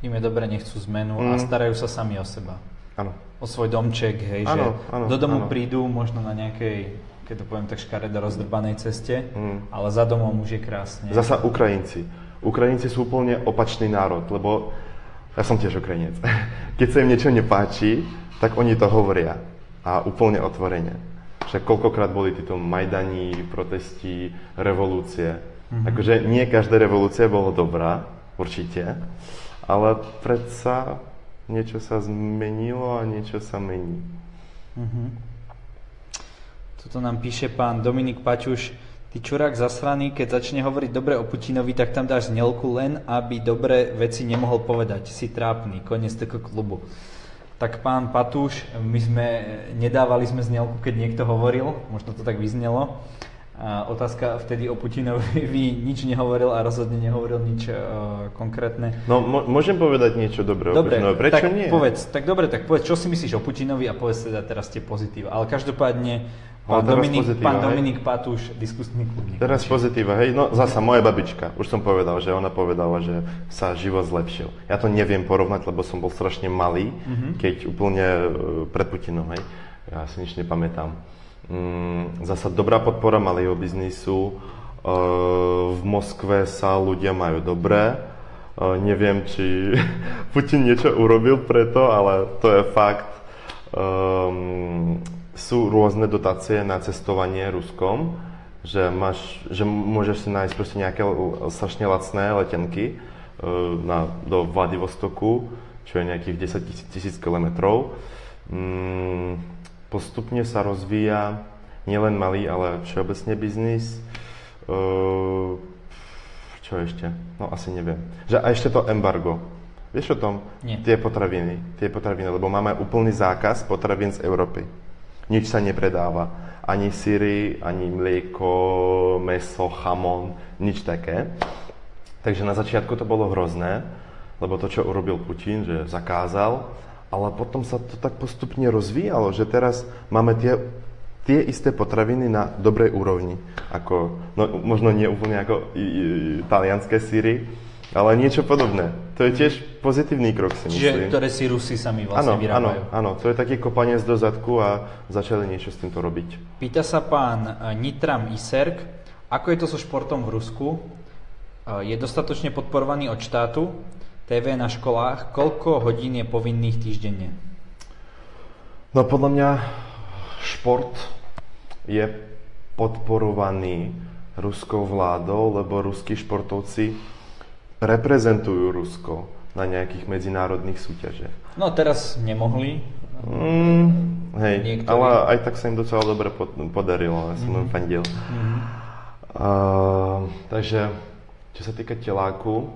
Im je dobre, nechcú zmenu mm. a starajú sa sami o seba. Áno. O svoj domček, hej, ano, že ano, do domu ano. prídu možno na nejakej, keď to poviem tak škaredo, rozdrbanej ceste, mm. ale za domom už je krásne. Zasa Ukrajinci. Ukrajinci sú úplne opačný národ, lebo ja som tiež Ukrajinec. Keď sa im niečo nepáči, tak oni to hovoria. A úplne otvorene. Že koľkokrát boli títo Majdaní, protesti, revolúcie. Mm-hmm. Akože nie každá revolúcia bola dobrá, určite, ale predsa niečo sa zmenilo a niečo sa mení. Mm-hmm. Toto nám píše pán Dominik Paťuš. Ty čurák zasraný, keď začne hovoriť dobre o Putinovi, tak tam dáš znelku len, aby dobre veci nemohol povedať. Si trápny, koniec toho klubu. Tak pán Patúš, my sme, nedávali sme znelku, keď niekto hovoril, možno to tak vyznelo. A otázka vtedy o Putinovi nič nehovoril a rozhodne nehovoril nič uh, konkrétne. No, môžem povedať niečo dobré dobre, o Putinovi. Prečo tak nie? Povedz, tak dobre, tak povedz, čo si myslíš o Putinovi a povedz teda teraz tie pozitíva. Ale každopádne Pán, Dominik, pozitíva, pán Dominik Patúš, diskusný klubník. Teraz pozitíva, hej, no zasa moja babička, už som povedal, že ona povedala, že sa život zlepšil. Ja to neviem porovnať, lebo som bol strašne malý, mm-hmm. keď úplne e, pred Putinom, hej, ja si nič nepamätám. Mm, zasa dobrá podpora malého biznisu. E, v Moskve sa ľudia majú dobré. E, neviem, či Putin niečo urobil preto, ale to je fakt. Um, sú rôzne dotácie na cestovanie Ruskom, že, máš, že môžeš si nájsť proste nejaké strašne lacné letenky na, do Vladivostoku, čo je nejakých 10 tisíc kilometrov. Mm, postupne sa rozvíja nielen malý, ale všeobecne biznis. Uh, čo ešte? No asi neviem. Že, a ešte to embargo. Vieš o tom? Nie. Tie potraviny. Tie potraviny, lebo máme úplný zákaz potravín z Európy. Nič sa nepredáva. Ani syry, ani mlieko, meso, chamon, nič také. Takže na začiatku to bolo hrozné, lebo to, čo urobil Putin, že zakázal, ale potom sa to tak postupne rozvíjalo, že teraz máme tie, tie isté potraviny na dobrej úrovni. Ako, no, možno nie úplne ako i, i, talianské síry, ale niečo podobné. To je tiež pozitívny krok, si myslím. Čiže ktoré si Rusi sami vlastne ano, vyrábajú. Áno, áno, to je taký kopaniec do zadku a začali niečo s týmto robiť. Pýta sa pán eh, Nitram Iserk, ako je to so športom v Rusku? Eh, je dostatočne podporovaný od štátu? TV na školách, koľko hodín je povinných týždenne? No podľa mňa šport je podporovaný ruskou vládou, lebo ruskí športovci reprezentujú Rusko na nejakých medzinárodných súťažiach. No teraz nemohli. Mm, hej, Niektorí... ale aj tak sa im docela dobre podarilo, ja som mm-hmm. fandil. Mm-hmm. Uh, takže, čo sa týka teláku,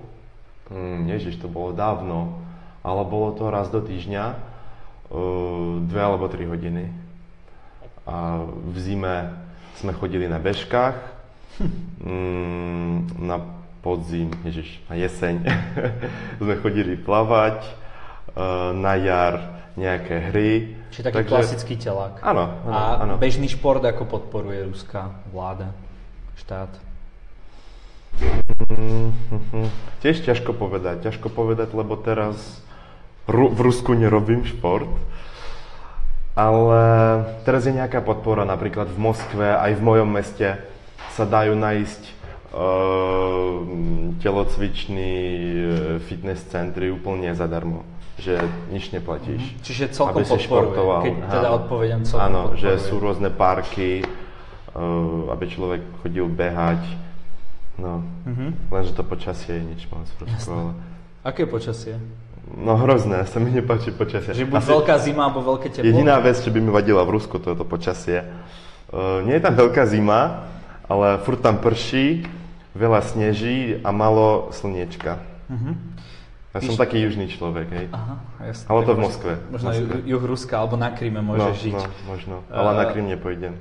Mm, ježiš, to bolo dávno, ale bolo to raz do týždňa, uh, dve alebo tri hodiny. A v zime sme chodili na bežkách, mm, na podzim, ježiš, na jeseň sme chodili plavať, uh, na jar nejaké hry. Čiže taký Takže, klasický telák. Áno, áno, A áno. bežný šport ako podporuje ruská vláda, štát? Mm-hmm. Tiež ťažko povedať, ťažko povedať, lebo teraz Ru- v Rusku nerobím šport, ale teraz je nejaká podpora, napríklad v Moskve, aj v mojom meste sa dajú nájsť telocvičný e, fitness centry úplne zadarmo že nič neplatíš. Mm-hmm. Čiže celkom aby si športoval. keď teda odpovedám celkom Áno, podporuje. že sú rôzne parky, uh, aby človek chodil behať, No, mm-hmm. lenže to počasie je nič moc prosto, ale... Aké počasie? No hrozné, sa mi nepáči počasie. Že buď Asi veľká zima, alebo veľké teplo? Jediná vec, čo by mi vadila v Rusku, to je to počasie. Uh, nie je tam veľká zima, ale furt tam prší, veľa sneží a malo slniečka. Mm-hmm. Ja Píš... som taký južný človek, hej. Aha, jasne. Ale to v Moskve. Možno Moskve. juh Ruska, alebo na Kríme môže no, žiť. No, možno, ale uh... na Krím nepojdem.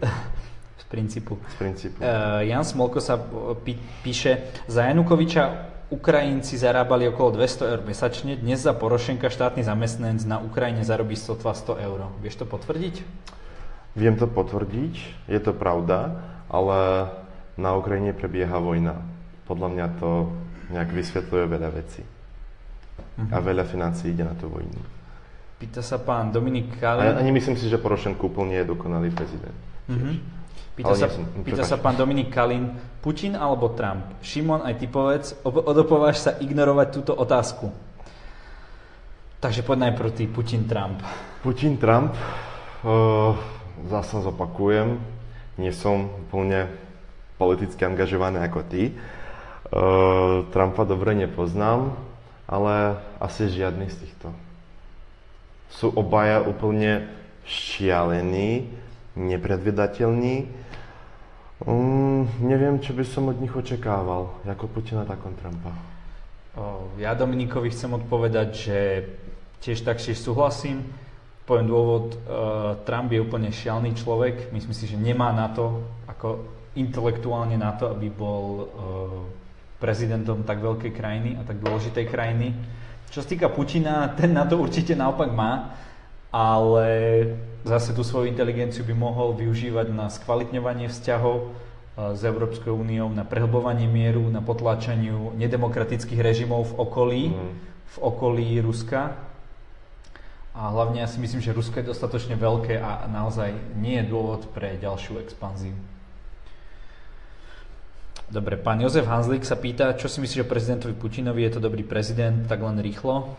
Z princípu. Z princípu. Uh, Jan Smolko sa pí, píše, za Janukoviča Ukrajinci zarábali okolo 200 eur mesačne, dnes za Porošenka štátny zamestnanec na Ukrajine zarobí 100-200 eur. Vieš to potvrdiť? Viem to potvrdiť, je to pravda, ale na Ukrajine prebieha vojna. Podľa mňa to nejak vysvetľuje veľa vecí. Uh-huh. A veľa financí ide na tú vojnu. Pýta sa pán Dominik Kalin. Ani myslím si, že Porošenko úplne je dokonalý prezident. Uh-huh. Pýta, sa, pýta sa pán Dominik Kalin, Putin alebo Trump? Šimon, aj ty povedz, odopováš sa ignorovať túto otázku. Takže poď najprv ty, Putin, Trump. Putin, Trump, uh, zase zopakujem, nie som úplne politicky angažovaný ako ty. Uh, Trumpa dobre nepoznám, ale asi žiadny z týchto. Sú obaja úplne šialení, nepredvydateľní Um, neviem, čo by som od nich očakával, ako Putina, tak Trumpa. Ja Dominikovi chcem odpovedať, že tiež taktiež súhlasím. Poviem dôvod, uh, Trump je úplne šialný človek, myslím si, že nemá na to, ako intelektuálne na to, aby bol uh, prezidentom tak veľkej krajiny a tak dôležitej krajiny. Čo sa týka Putina, ten na to určite naopak má, ale zase tú svoju inteligenciu by mohol využívať na skvalitňovanie vzťahov uh, s Európskou úniou, na prehlbovanie mieru, na potláčaniu nedemokratických režimov v okolí, mm. v okolí Ruska a hlavne ja si myslím, že Rusko je dostatočne veľké a naozaj nie je dôvod pre ďalšiu expanziu. Dobre, pán Jozef Hanzlík sa pýta, čo si myslíš o prezidentovi Putinovi, je to dobrý prezident, tak len rýchlo?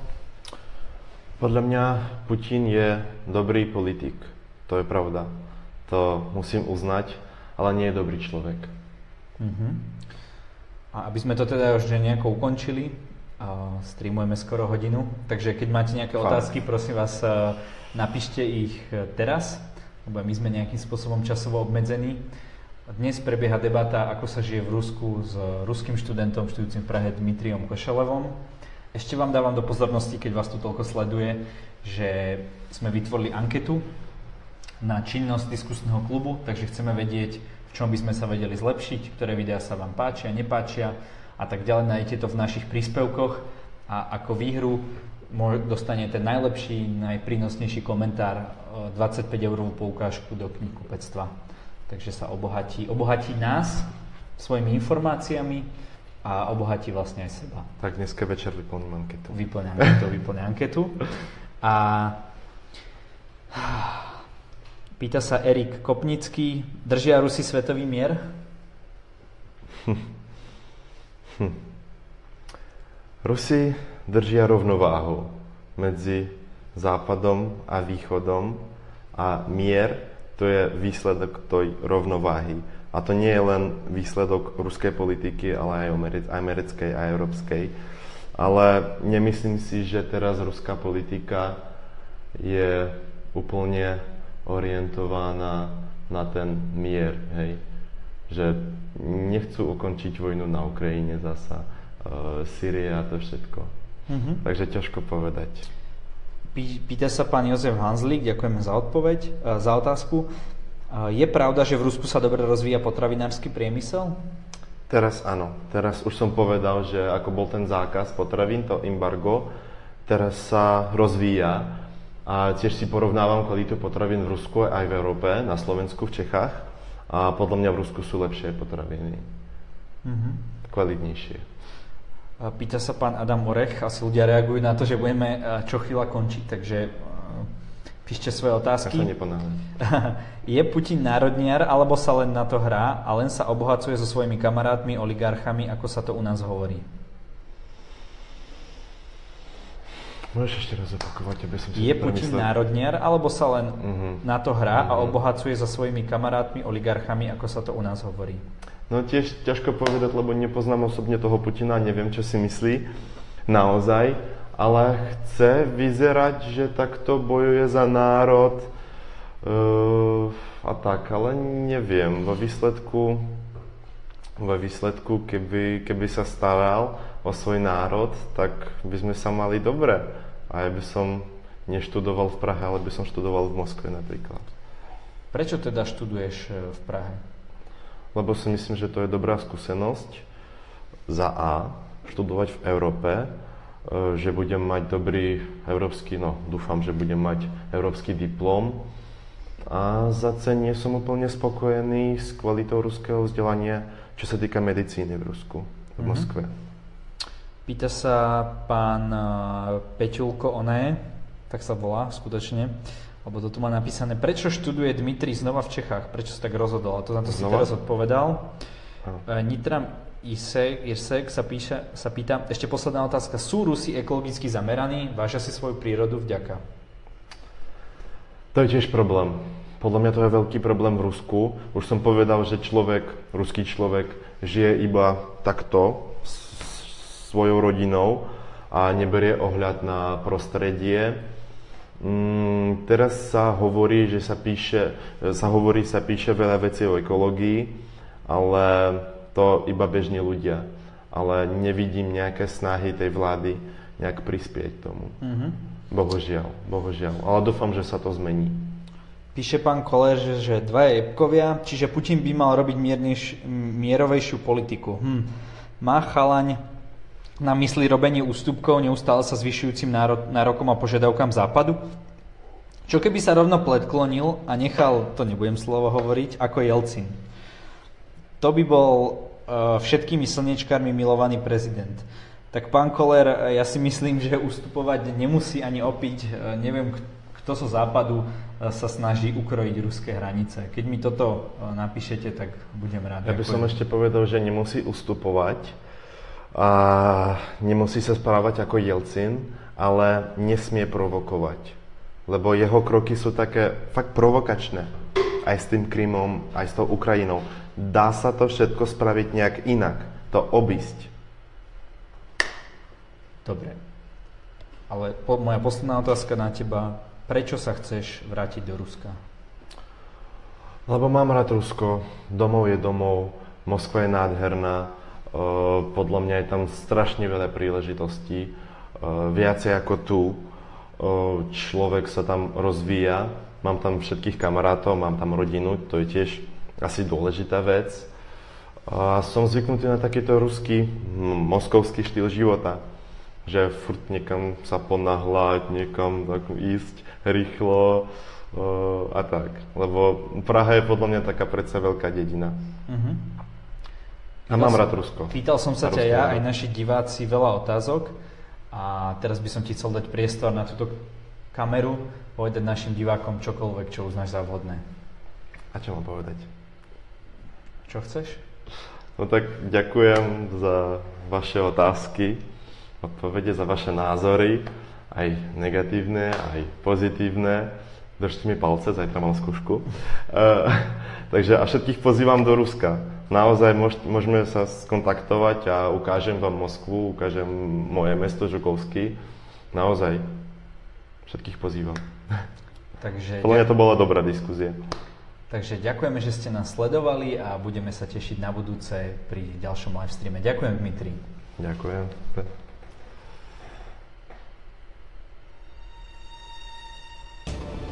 Podľa mňa Putin je dobrý politik, to je pravda. To musím uznať, ale nie je dobrý človek. Uh-huh. A aby sme to teda už nejako ukončili, streamujeme skoro hodinu, takže keď máte nejaké Fakt. otázky, prosím vás, e, napíšte ich e, teraz, lebo my sme nejakým spôsobom časovo obmedzení. Dnes prebieha debata, ako sa žije v Rusku s ruským študentom študujúcim v Prahe Dmitriom Košelevom. Ešte vám dávam do pozornosti, keď vás tu toľko sleduje, že sme vytvorili anketu na činnosť diskusného klubu, takže chceme vedieť, v čom by sme sa vedeli zlepšiť, ktoré videá sa vám páčia, nepáčia, a tak ďalej. Nájdete to v našich príspevkoch a ako výhru dostanete najlepší, najprínosnejší komentár 25 e, eurovú poukážku do knihkupectva. Takže sa obohatí, obohatí nás svojimi informáciami a obohatí vlastne aj seba. Tak dneska večer vyplním anketu. Vyplňam anketu, vyplňam anketu. A pýta sa Erik Kopnický, držia Rusi svetový mier? Hm. Rusi držia rovnováhu medzi západom a východom a mier to je výsledok tej rovnováhy. A to nie je len výsledok ruskej politiky, ale aj americkej a európskej. Ale nemyslím si, že teraz ruská politika je úplne orientovaná na ten mier. Hej že nechcú ukončiť vojnu na Ukrajine zasa, uh, Syrie a to všetko. Mm-hmm. Takže ťažko povedať. Pýta sa pán Jozef Hanzlík, ďakujeme za odpoveď, uh, za otázku. Uh, je pravda, že v Rusku sa dobre rozvíja potravinársky priemysel? Teraz áno. Teraz už som povedal, že ako bol ten zákaz potravín, to embargo, teraz sa rozvíja. A tiež si porovnávam kvalitu potravín v Rusku aj v Európe, na Slovensku, v Čechách. A podľa mňa v Rusku sú lepšie potraviny. Mm-hmm. Kvalitnejšie. Pýta sa pán Adam Orech, asi ľudia reagujú na to, že budeme čo chvíľa končiť, takže píšte svoje otázky. Ja sa Je Putin národniar, alebo sa len na to hrá a len sa obohacuje so svojimi kamarátmi, oligarchami, ako sa to u nás hovorí? Môžeš ešte raz opakovať, aby som si Je Putin národniar, alebo sa len uh-huh. na to hrá uh-huh. a mhm. obohacuje so svojimi kamarátmi, oligarchami, ako sa to u nás hovorí? No tiež ťažko povedať, lebo nepoznám osobne toho Putina, neviem, čo si myslí naozaj, ale chce vyzerať, že takto bojuje za národ uh, a tak, ale neviem. Vo výsledku, vo výsledku keby, keby sa staral o svoj národ, tak by sme sa mali dobre a ja by som neštudoval v Prahe, ale by som študoval v Moskve napríklad. Prečo teda študuješ e, v Prahe? Lebo si myslím, že to je dobrá skúsenosť za A, študovať v Európe, e, že budem mať dobrý európsky, no dúfam, že budem mať európsky diplom a za C nie som úplne spokojený s kvalitou ruského vzdelania, čo sa týka medicíny v Rusku, v mm-hmm. Pýta sa pán eh, Peťulko Oné, tak sa volá skutočne, lebo to tu má napísané, prečo študuje Dmitri znova v Čechách, prečo sa tak rozhodol, a to na to znova? si teraz odpovedal. Ano. Nitram Isek, Isek sa, píša, sa pýta, ešte posledná otázka, sú Rusi ekologicky zameraní, vážia si svoju prírodu vďaka? To je tiež problém. Podľa mňa to je veľký problém v Rusku. Už som povedal, že človek, ruský človek, žije iba takto, svojou rodinou a neberie ohľad na prostredie. Mm, teraz sa hovorí, že sa píše, sa hovorí, sa píše veľa vecí o ekológii, ale to iba bežní ľudia. Ale nevidím nejaké snahy tej vlády nejak prispieť tomu. Mm-hmm. Bohužiaľ, bohužiaľ. Ale dúfam, že sa to zmení. Píše pán Koller, že, že dvaja jebkovia, čiže Putin by mal robiť miernejš, mierovejšiu politiku. Hm. Má chalaň na mysli robenie ústupkov neustále sa zvyšujúcim nárokom a požiadavkám západu? Čo keby sa rovno predklonil a nechal, to nebudem slovo hovoriť, ako Jelcin? To by bol uh, všetkými slnečkármi milovaný prezident. Tak pán Koller, ja si myslím, že ustupovať nemusí ani opiť. Uh, neviem, kto zo so západu sa snaží ukrojiť ruské hranice. Keď mi toto napíšete, tak budem rád. Ja by som ešte povedal, že nemusí ustupovať, a nemusí sa správať ako Jelcin, ale nesmie provokovať. Lebo jeho kroky sú také fakt provokačné. Aj s tým Krymom, aj s tou Ukrajinou. Dá sa to všetko spraviť nejak inak. To obísť. Dobre. Ale po, moja posledná otázka na teba. Prečo sa chceš vrátiť do Ruska? Lebo mám rád Rusko. Domov je domov. Moskva je nádherná podľa mňa je tam strašne veľa príležitostí. Viacej ako tu. Človek sa tam rozvíja. Mám tam všetkých kamarátov, mám tam rodinu, to je tiež asi dôležitá vec. A som zvyknutý na takýto ruský, moskovský štýl života. Že furt niekam sa ponáhľať, niekam tak ísť rýchlo a tak. Lebo Praha je podľa mňa taká predsa veľká dedina. Uh-huh. A mám rád Rusko. Pýtal som sa ťa ja, aj naši diváci, veľa otázok a teraz by som ti chcel dať priestor na túto kameru, povedať našim divákom čokoľvek, čo uznáš za vhodné. A čo mám povedať? Čo chceš? No tak ďakujem za vaše otázky, odpovede, za vaše názory, aj negatívne, aj pozitívne. Držte mi palce, zajtra mám skúšku. Uh, takže a všetkých pozývam do Ruska naozaj môž, môžeme sa skontaktovať a ukážem vám Moskvu, ukážem moje mesto Žukovský. Naozaj všetkých pozývam. Takže... Podľa mňa to bola dobrá diskusia. Takže ďakujeme, že ste nás sledovali a budeme sa tešiť na budúce pri ďalšom live streame. Ďakujem, Dmitri. Ďakujem. Thank